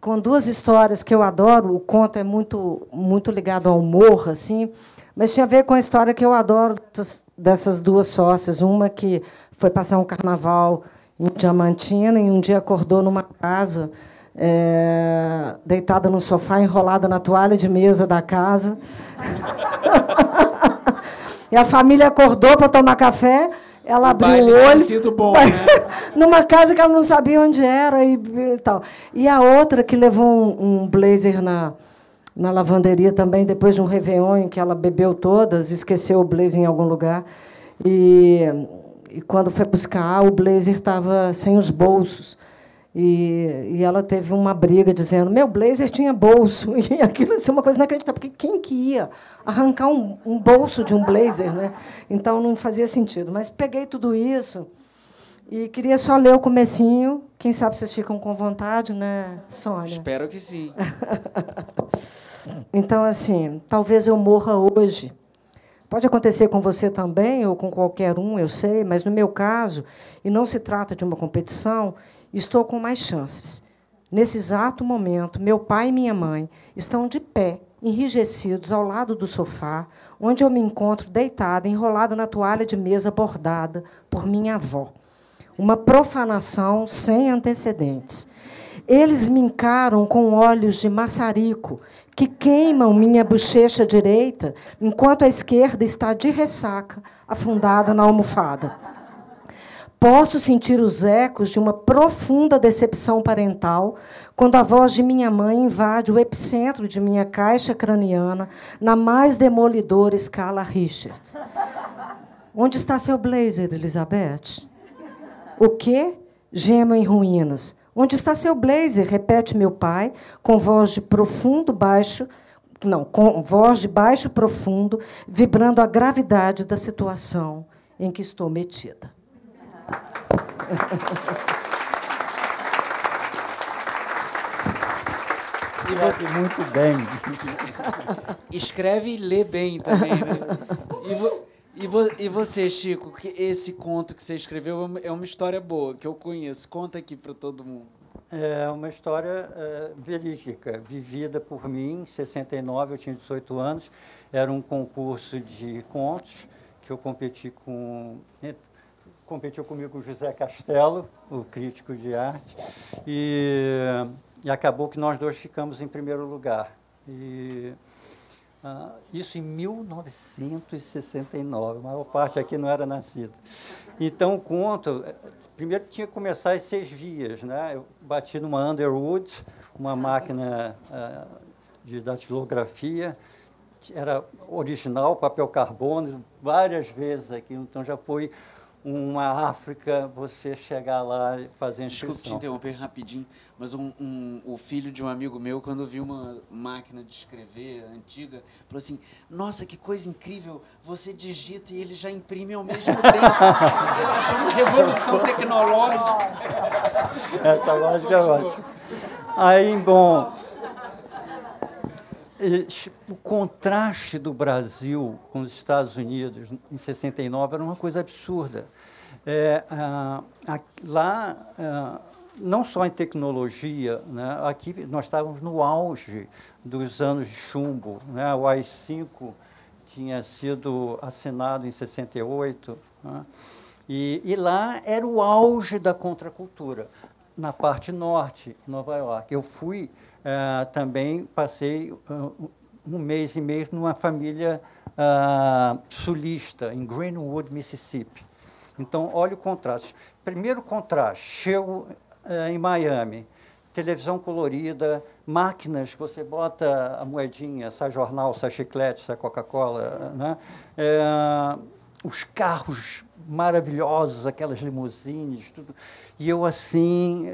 com duas histórias que eu adoro. O conto é muito, muito ligado ao humor, assim, mas tinha a ver com a história que eu adoro dessas, dessas duas sócias. Uma que foi passar um carnaval em Diamantina e um dia acordou numa casa, é, deitada no sofá, enrolada na toalha de mesa da casa. E a família acordou para tomar café, ela o abriu o olho. sido bom, né? numa casa que ela não sabia onde era e, e tal. E a outra que levou um, um, blazer na, na lavanderia também, depois de um réveillon em que ela bebeu todas, esqueceu o blazer em algum lugar. E, e quando foi buscar, o blazer estava sem os bolsos. E, e ela teve uma briga dizendo: meu blazer tinha bolso. E aquilo assim, uma coisa inacreditável, porque quem que ia arrancar um, um bolso de um blazer? Né? Então não fazia sentido. Mas peguei tudo isso e queria só ler o comecinho. Quem sabe vocês ficam com vontade, né, Sônia? Espero que sim. então, assim, talvez eu morra hoje. Pode acontecer com você também, ou com qualquer um, eu sei, mas no meu caso, e não se trata de uma competição, estou com mais chances. Nesse exato momento, meu pai e minha mãe estão de pé, enrijecidos ao lado do sofá, onde eu me encontro deitada, enrolada na toalha de mesa bordada por minha avó. Uma profanação sem antecedentes. Eles me encaram com olhos de maçarico que queimam minha bochecha direita, enquanto a esquerda está de ressaca, afundada na almofada. Posso sentir os ecos de uma profunda decepção parental quando a voz de minha mãe invade o epicentro de minha caixa craniana na mais demolidora escala Richards. Onde está seu blazer, Elizabeth? O quê? Gema em ruínas. Onde está seu blazer? Repete meu pai, com voz de profundo baixo, não, com voz de baixo profundo, vibrando a gravidade da situação em que estou metida. Escreve muito bem. Escreve e lê bem também, né? E, vo, e, vo, e você, Chico, que esse conto que você escreveu é uma história boa, que eu conheço. Conta aqui para todo mundo. É uma história é, verídica, vivida por mim. Em 69, eu tinha 18 anos. Era um concurso de contos que eu competi com competiu comigo o José Castelo, o crítico de arte, e, e acabou que nós dois ficamos em primeiro lugar. E, ah, isso em 1969, a maior parte aqui não era nascida. Então, o conto, primeiro tinha que começar as seis vias. Né? Eu bati numa Underwood, uma máquina ah, de datilografia, era original, papel carbono, várias vezes aqui, então já foi uma África, você chegar lá e fazer inscrição. Desculpe te interromper rapidinho, mas um, um, o filho de um amigo meu, quando viu uma máquina de escrever antiga, falou assim, nossa, que coisa incrível, você digita e ele já imprime ao mesmo tempo. ele achou uma revolução tecnológica. Essa lógica é ótima. Aí, bom, o contraste do Brasil com os Estados Unidos em 69 era uma coisa absurda. É, a, a, lá, a, não só em tecnologia, né, aqui nós estávamos no auge dos anos de chumbo. Né, o AI-5 tinha sido assinado em 68, né, e, e lá era o auge da contracultura, na parte norte, Nova York. Eu fui Uh, também passei uh, um mês e meio numa família uh, sulista, em Greenwood, Mississippi. Então, olha o contraste. Primeiro contraste, chego em Miami, televisão colorida, máquinas, você bota a moedinha, sai jornal, sai chiclete, sai Coca-Cola, né? É, os carros maravilhosos, aquelas limusines, tudo. E eu assim,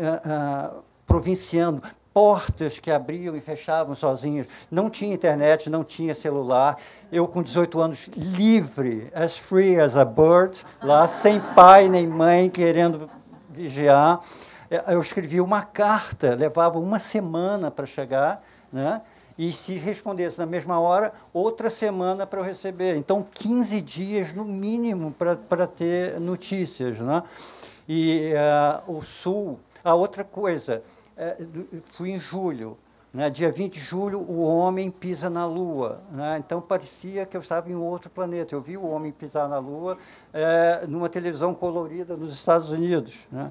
provinciano, portas que abriam e fechavam sozinhas. Não tinha internet, não tinha celular. Eu, com 18 anos, livre, as free as a bird, lá, sem pai nem mãe, querendo vigiar. É, eu escrevi uma carta, levava uma semana para chegar, né? e se respondesse na mesma hora, outra semana para eu receber. Então, 15 dias no mínimo para ter notícias. Né? E uh, o Sul. A outra coisa, é, fui em julho, né, dia 20 de julho, o homem pisa na Lua. Né, então parecia que eu estava em outro planeta. Eu vi o homem pisar na Lua é, numa televisão colorida nos Estados Unidos. Né,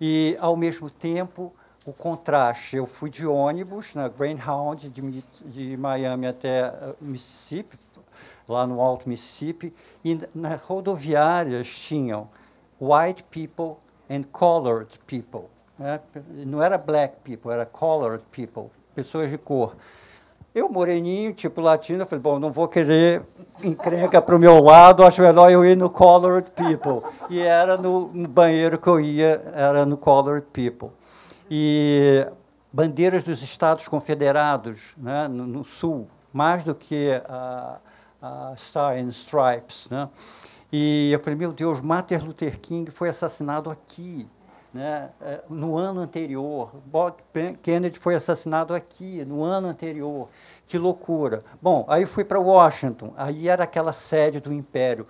e, ao mesmo tempo, o contraste. Eu fui de ônibus, na Greyhound, de, de Miami até uh, Mississippi, lá no Alto Mississippi, e nas rodoviárias tinham white people and colored people. Né? Não era black people, era colored people, pessoas de cor. Eu, moreninho, tipo latino, falei, bom, não vou querer encrenca para o meu lado, acho melhor eu ir no colored people. E era no, no banheiro que eu ia, era no colored people. e bandeiras dos Estados Confederados né, no, no sul, mais do que a, a Star and Stripes. Né? E eu falei, meu Deus, Martin Luther King foi assassinado aqui, né? É, no ano anterior. Bob Kennedy foi assassinado aqui, no ano anterior. Que loucura. Bom, aí fui para Washington, aí era aquela sede do Império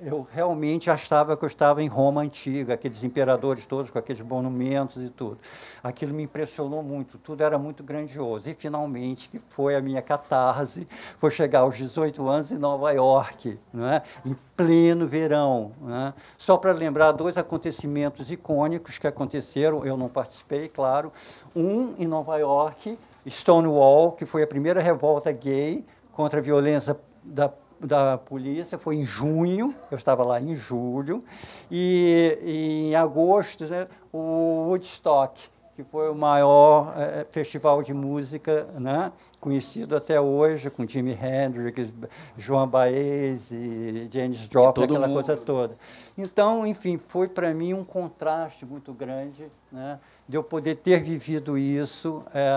eu realmente achava que eu estava em Roma antiga, aqueles imperadores todos com aqueles monumentos e tudo. Aquilo me impressionou muito, tudo era muito grandioso. E finalmente, que foi a minha catarse, foi chegar aos 18 anos em Nova York, é? em pleno verão. É? Só para lembrar dois acontecimentos icônicos que aconteceram, eu não participei, claro. Um em Nova York, Stonewall, que foi a primeira revolta gay contra a violência da da polícia foi em junho, eu estava lá em julho, e, e em agosto né, o Woodstock, que foi o maior é, festival de música né, conhecido até hoje, com Jimi Hendrix, Joan Baez e Janis Joplin, aquela mundo. coisa toda. Então, enfim, foi para mim um contraste muito grande né, de eu poder ter vivido isso é,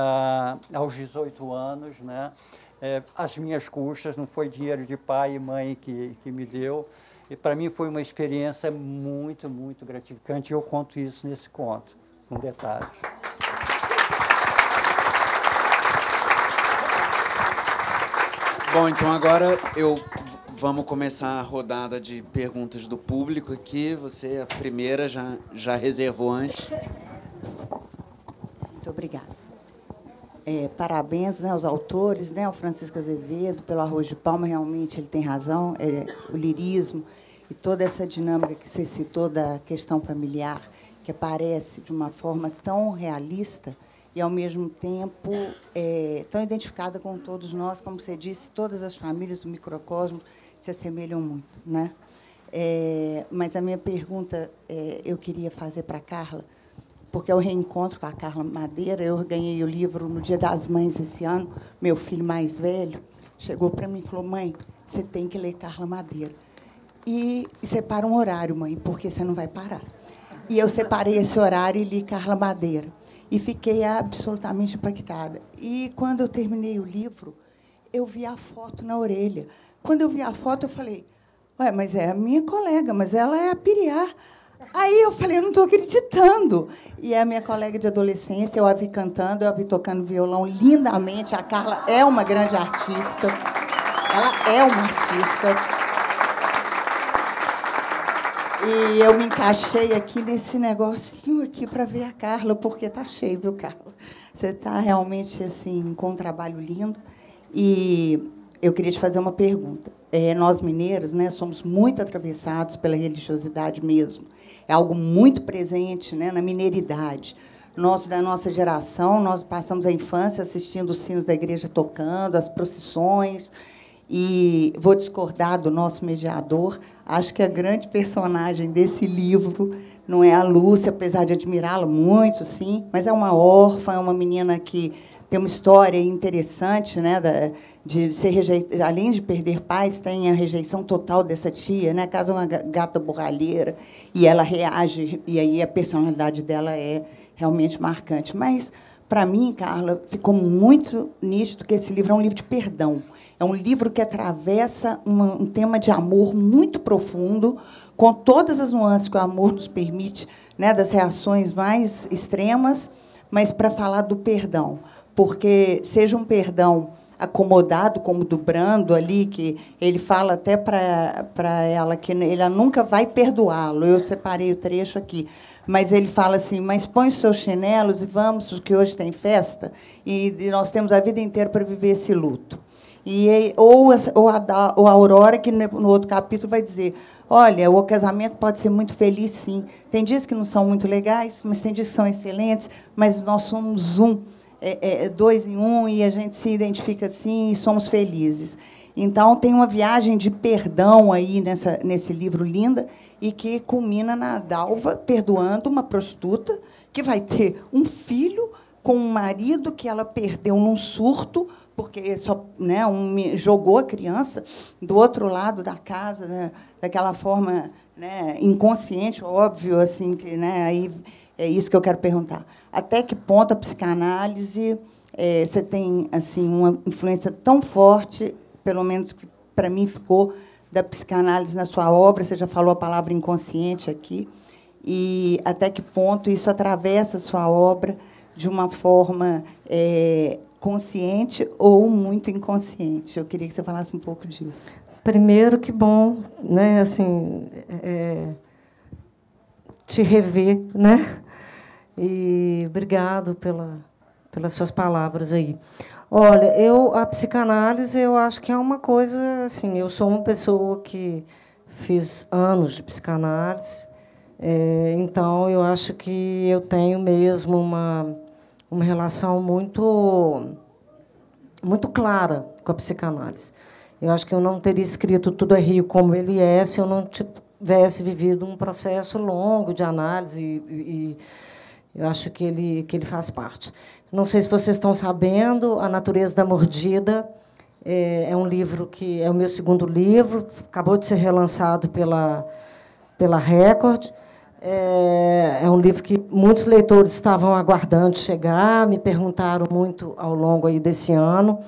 aos 18 anos, né, é, as minhas custas, não foi dinheiro de pai e mãe que, que me deu. E para mim foi uma experiência muito, muito gratificante. E eu conto isso nesse conto, com detalhes. Bom, então agora eu vamos começar a rodada de perguntas do público aqui. Você, a primeira, já, já reservou antes. Muito obrigada é, parabéns né, aos autores, né, ao Francisco Azevedo, pelo Arroz de Palma, realmente ele tem razão, é, o lirismo e toda essa dinâmica que você citou da questão familiar, que aparece de uma forma tão realista e, ao mesmo tempo, é, tão identificada com todos nós, como você disse, todas as famílias do microcosmo se assemelham muito. Né? É, mas a minha pergunta é, eu queria fazer para a Carla, porque é o reencontro com a Carla Madeira. Eu ganhei o livro no Dia das Mães esse ano. Meu filho mais velho chegou para mim e falou: Mãe, você tem que ler Carla Madeira. E, e separa um horário, mãe, porque você não vai parar. E eu separei esse horário e li Carla Madeira. E fiquei absolutamente impactada. E quando eu terminei o livro, eu vi a foto na orelha. Quando eu vi a foto, eu falei: Ué, mas é a minha colega, mas ela é a Piriar. Aí eu falei, eu não estou acreditando. E a minha colega de adolescência, eu a vi cantando, eu a vi tocando violão lindamente. A Carla é uma grande artista. Ela é uma artista. E eu me encaixei aqui nesse negocinho aqui para ver a Carla, porque tá cheio, viu, Carla? Você está realmente assim com um trabalho lindo. E eu queria te fazer uma pergunta. É, nós mineiros, né, somos muito atravessados pela religiosidade mesmo é algo muito presente né, na mineiridade. Nós, da nossa geração, nós passamos a infância assistindo os sinos da igreja tocando, as procissões. E vou discordar do nosso mediador. Acho que a grande personagem desse livro não é a Lúcia, apesar de admirá-la muito, sim, mas é uma órfã, é uma menina que tem uma história interessante, né, de ser rejeitada, além de perder pais, tem a rejeição total dessa tia, né, casa uma gata borralheira e ela reage e aí a personalidade dela é realmente marcante. Mas para mim, Carla, ficou muito nítido que esse livro é um livro de perdão. É um livro que atravessa uma, um tema de amor muito profundo, com todas as nuances que o amor nos permite, né, das reações mais extremas, mas para falar do perdão porque seja um perdão acomodado, como do Brando ali, que ele fala até para ela que ele nunca vai perdoá-lo. Eu separei o trecho aqui. Mas ele fala assim: mas põe os seus chinelos e vamos, porque hoje tem festa, e, e nós temos a vida inteira para viver esse luto. E, ou, ou, a, ou a Aurora, que no outro capítulo vai dizer: olha, o casamento pode ser muito feliz, sim. Tem dias que não são muito legais, mas tem dias que são excelentes, mas nós somos um é, é, dois em um e a gente se identifica assim e somos felizes. Então tem uma viagem de perdão aí nessa, nesse livro linda e que culmina na Dalva perdoando uma prostituta que vai ter um filho com um marido que ela perdeu num surto porque só né, um, jogou a criança do outro lado da casa né, daquela forma né, inconsciente óbvio assim que né, aí É isso que eu quero perguntar. Até que ponto a psicanálise é, você tem assim uma influência tão forte, pelo menos para mim ficou, da psicanálise na sua obra? Você já falou a palavra inconsciente aqui. E até que ponto isso atravessa a sua obra de uma forma é, consciente ou muito inconsciente? Eu queria que você falasse um pouco disso. Primeiro, que bom, né? Assim, é, te rever, né? E obrigado pela, pelas suas palavras aí. Olha, eu a psicanálise eu acho que é uma coisa assim. Eu sou uma pessoa que fiz anos de psicanálise, é, então eu acho que eu tenho mesmo uma uma relação muito muito clara com a psicanálise. Eu acho que eu não teria escrito Tudo é Rio como ele é se eu não tivesse vivido um processo longo de análise e, e eu acho que ele, que ele faz parte. Não sei se vocês estão sabendo, A Natureza da Mordida é, é um livro que é o meu segundo livro, acabou de ser relançado pela, pela Record. É, é um livro que muitos leitores estavam aguardando chegar, me perguntaram muito ao longo aí desse ano.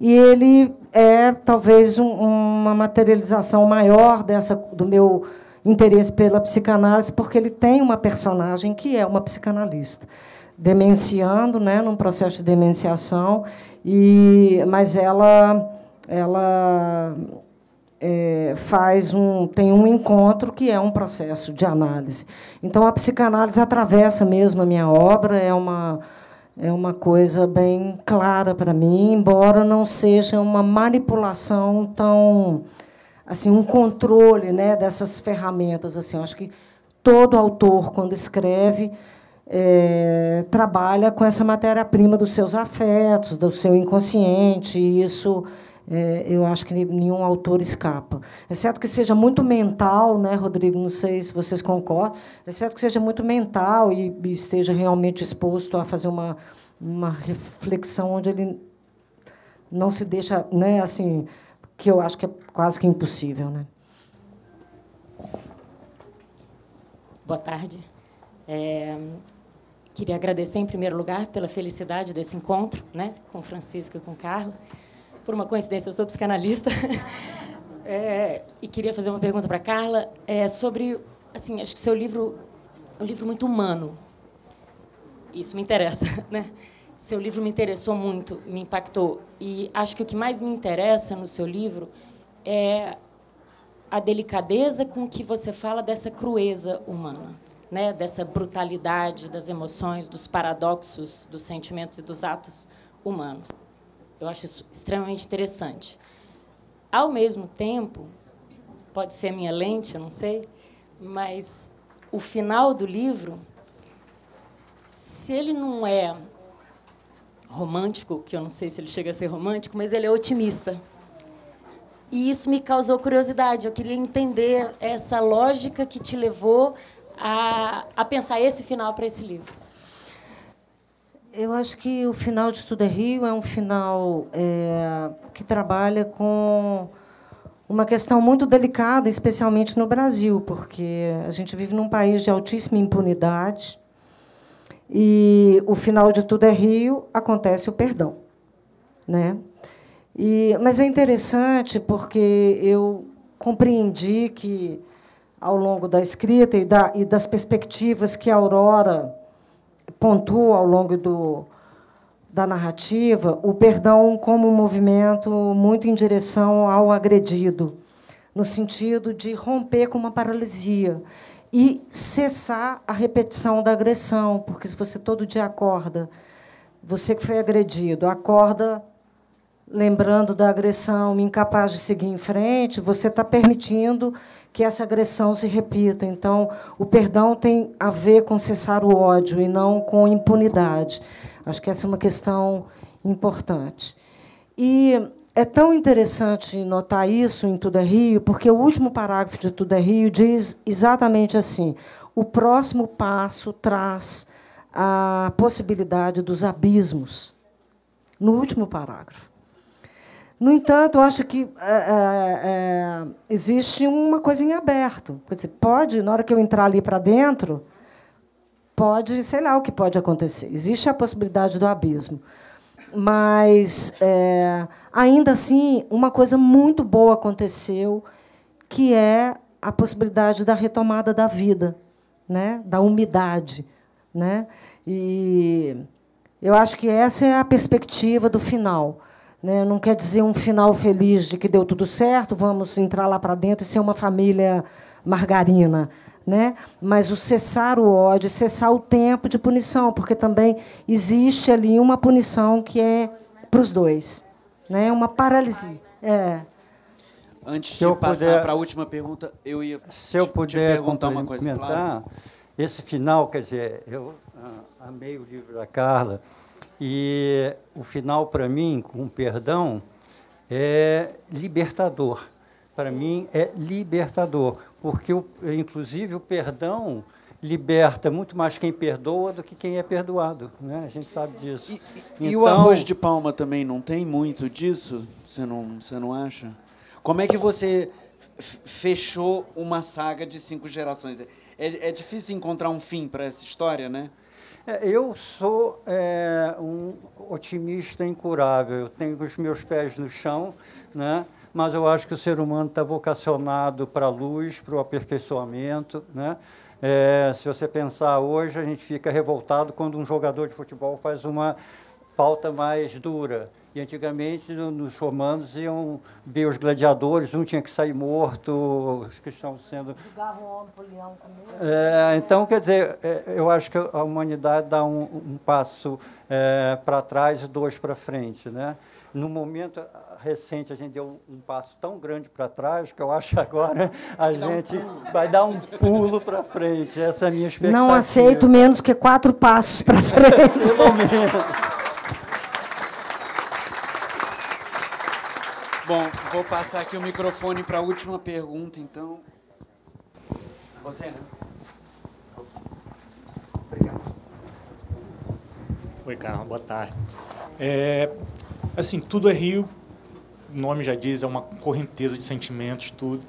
E ele é talvez um, uma materialização maior dessa do meu interesse pela psicanálise, porque ele tem uma personagem que é uma psicanalista, demenciando, né, num processo de demenciação, e mas ela ela é, faz um tem um encontro que é um processo de análise. Então a psicanálise atravessa mesmo a minha obra, é uma é uma coisa bem clara para mim, embora não seja uma manipulação tão assim um controle né, dessas ferramentas. Assim, acho que todo autor, quando escreve, é, trabalha com essa matéria-prima dos seus afetos, do seu inconsciente, e isso é, eu acho que nenhum autor escapa. Exceto que seja muito mental, né, Rodrigo? Não sei se vocês concordam, exceto que seja muito mental e, e esteja realmente exposto a fazer uma, uma reflexão onde ele não se deixa, né, assim, que eu acho que é quase que impossível. Né? Boa tarde. É, queria agradecer, em primeiro lugar, pela felicidade desse encontro né, com Francisco e com Carla. Por uma coincidência, eu sou psicanalista. É, e queria fazer uma pergunta para Carla é, sobre, assim, acho que seu livro é um livro muito humano. Isso me interessa, né? Seu livro me interessou muito, me impactou. E acho que o que mais me interessa no seu livro é a delicadeza com que você fala dessa crueza humana, né? dessa brutalidade das emoções, dos paradoxos dos sentimentos e dos atos humanos. Eu acho isso extremamente interessante. Ao mesmo tempo, pode ser a minha lente, eu não sei, mas o final do livro, se ele não é romântico, que eu não sei se ele chega a ser romântico, mas ele é otimista. E isso me causou curiosidade. Eu queria entender essa lógica que te levou a, a pensar esse final para esse livro. Eu acho que o final de Tudo é Rio é um final é, que trabalha com uma questão muito delicada, especialmente no Brasil, porque a gente vive num país de altíssima impunidade e o final de Tudo é Rio acontece o perdão. Né? E, mas é interessante porque eu compreendi que, ao longo da escrita e, da, e das perspectivas que a Aurora pontua ao longo do, da narrativa, o perdão como um movimento muito em direção ao agredido, no sentido de romper com uma paralisia e cessar a repetição da agressão, porque se você todo dia acorda, você que foi agredido, acorda lembrando da agressão, incapaz de seguir em frente, você está permitindo que essa agressão se repita. Então, o perdão tem a ver com cessar o ódio e não com impunidade. Acho que essa é uma questão importante. E é tão interessante notar isso em Tudo é Rio, porque o último parágrafo de Tudo é Rio diz exatamente assim: o próximo passo traz a possibilidade dos abismos. No último parágrafo. No entanto, acho que é, é, é, existe uma coisa em aberto. Dizer, pode, na hora que eu entrar ali para dentro, pode, sei lá o que pode acontecer. Existe a possibilidade do abismo. Mas, é, ainda assim, uma coisa muito boa aconteceu, que é a possibilidade da retomada da vida, né? da umidade. Né? E eu acho que essa é a perspectiva do final. Né? Não quer dizer um final feliz de que deu tudo certo, vamos entrar lá para dentro e ser uma família margarina. Né? Mas o cessar o ódio, cessar o tempo de punição, porque também existe ali uma punição que é para os dois. Né? Uma paralisia. É. Antes se de passar para a última pergunta, eu ia se eu puder perguntar uma coisa. Claro. Esse final, quer dizer, eu amei o livro da Carla, e o final, para mim, com perdão, é libertador. Para mim, é libertador, porque, inclusive, o perdão liberta muito mais quem perdoa do que quem é perdoado. Né? A gente sabe disso. E, e então, o arroz de palma também não tem muito disso? Você não, você não acha? Como é que você fechou uma saga de cinco gerações? É, é difícil encontrar um fim para essa história, né? É, eu sou é, um otimista incurável. Eu tenho os meus pés no chão, né? mas eu acho que o ser humano está vocacionado para a luz, para o aperfeiçoamento. Né? É, se você pensar hoje, a gente fica revoltado quando um jogador de futebol faz uma falta mais dura. E antigamente, nos romanos, iam ver os gladiadores, um tinha que sair morto, os que estão sendo. Jogavam o homem para o leão É, então, quer dizer, é, eu acho que a humanidade dá um, um passo é, para trás e dois para frente. Né? No momento recente, a gente deu um passo tão grande para trás que eu acho que agora a gente vai dar um pulo para frente. Essa é a minha expectativa. Não aceito menos que quatro passos para frente. Pelo menos. Bom, vou passar aqui o microfone para a última pergunta, então. Você, né? Obrigado. Oi, Carlos, boa tarde. É, assim, tudo é rio, o nome já diz, é uma correnteza de sentimentos, tudo.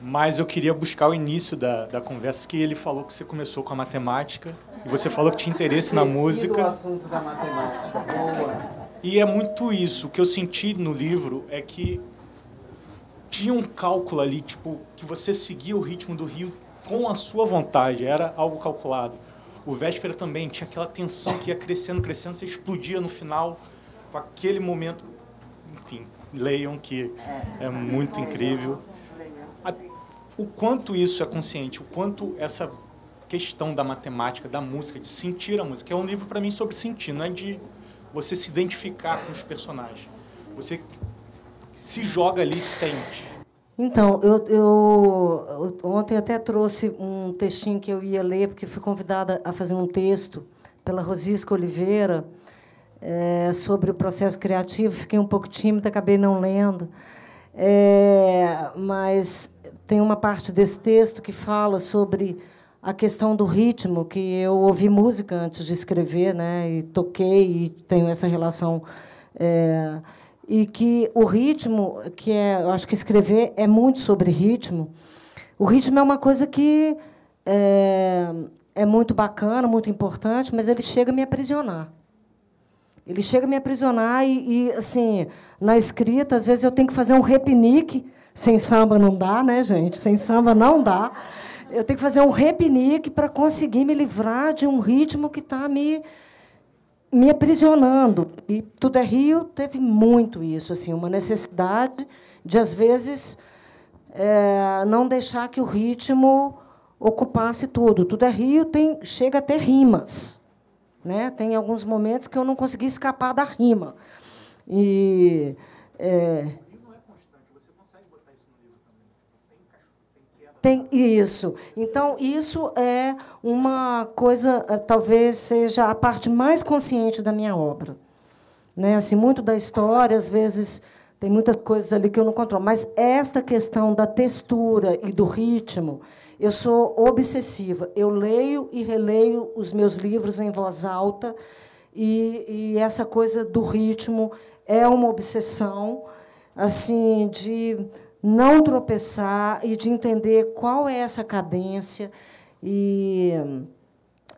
Mas eu queria buscar o início da, da conversa, que ele falou que você começou com a matemática, e você falou que tinha interesse na música. o assunto da matemática, boa. E é muito isso. O que eu senti no livro é que tinha um cálculo ali, tipo, que você seguia o ritmo do rio com a sua vontade, era algo calculado. O Véspera também tinha aquela tensão que ia crescendo, crescendo, você explodia no final com aquele momento. Enfim, leiam que é muito incrível. O quanto isso é consciente, o quanto essa questão da matemática, da música, de sentir a música, é um livro para mim sobre sentir, não é de você se identificar com os personagens. Você se joga ali e sente. Então, eu, eu, ontem até trouxe um textinho que eu ia ler, porque fui convidada a fazer um texto pela Rosisca Oliveira é, sobre o processo criativo. Fiquei um pouco tímida, acabei não lendo. É, mas tem uma parte desse texto que fala sobre a questão do ritmo, que eu ouvi música antes de escrever, né, e toquei e tenho essa relação é, e que o ritmo, que é, eu acho que escrever é muito sobre ritmo. O ritmo é uma coisa que é, é muito bacana, muito importante, mas ele chega a me aprisionar. Ele chega a me aprisionar e, e, assim, na escrita, às vezes eu tenho que fazer um repinique. Sem samba não dá, né, gente? Sem samba não dá eu tenho que fazer um repinique para conseguir me livrar de um ritmo que está me, me aprisionando. E Tudo é Rio teve muito isso, assim, uma necessidade de, às vezes, é, não deixar que o ritmo ocupasse tudo. Tudo é Rio tem, chega a ter rimas. Né? Tem alguns momentos que eu não consegui escapar da rima. E. É, Tem isso. Então, isso é uma coisa, eh, talvez seja a parte mais consciente da minha obra. Né? Assim, muito da história, às vezes, tem muitas coisas ali que eu não controlo. Mas esta questão da textura e do ritmo, eu sou obsessiva. Eu leio e releio os meus livros em voz alta, e, e essa coisa do ritmo é uma obsessão assim de não tropeçar e de entender qual é essa cadência. E,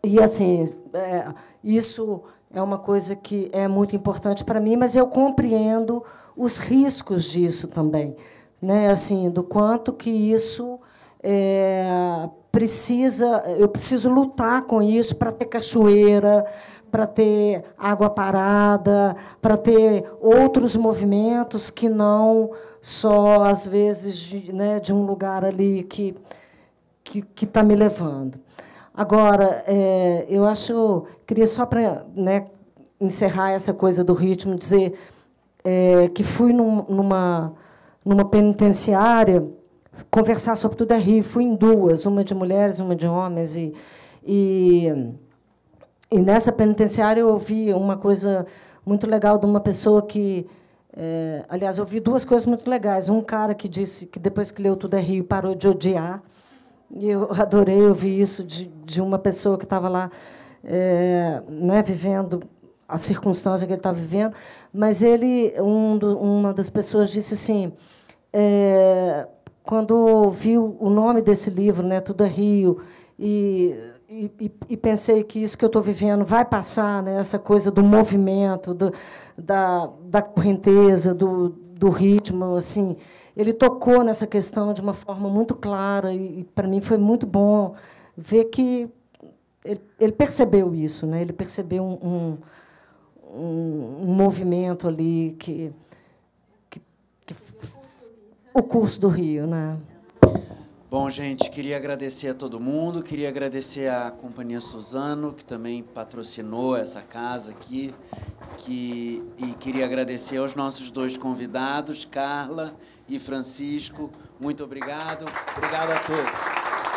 e assim, é, isso é uma coisa que é muito importante para mim, mas eu compreendo os riscos disso também, né? Assim, do quanto que isso é, precisa, eu preciso lutar com isso para ter cachoeira, para ter água parada, para ter outros movimentos que não só às vezes de, né, de um lugar ali que que está me levando. Agora, é, eu acho, queria só para né, encerrar essa coisa do ritmo, dizer é, que fui num, numa, numa penitenciária conversar sobre tudo é Rio. Fui em duas, uma de mulheres, uma de homens. E, e, e nessa penitenciária eu ouvi uma coisa muito legal de uma pessoa que. É, aliás, eu ouvi duas coisas muito legais. Um cara que disse que depois que leu Tudo é Rio parou de odiar. E eu adorei ouvir isso de, de uma pessoa que estava lá é, né, vivendo a circunstância que ele estava vivendo. Mas ele, um do, uma das pessoas disse assim. É, quando vi o nome desse livro, né, Tudo é Rio, e, e, pensei que isso que eu estou vivendo vai passar, né, essa coisa do movimento, do, da, da correnteza, do, do ritmo, assim, ele tocou nessa questão de uma forma muito clara e, e para mim foi muito bom ver que ele, ele percebeu isso, né? Ele percebeu um, um, um movimento ali que, que, que o curso do Rio, né? Bom, gente, queria agradecer a todo mundo, queria agradecer à Companhia Suzano, que também patrocinou essa casa aqui, que, e queria agradecer aos nossos dois convidados, Carla e Francisco. Muito obrigado. Obrigado a todos.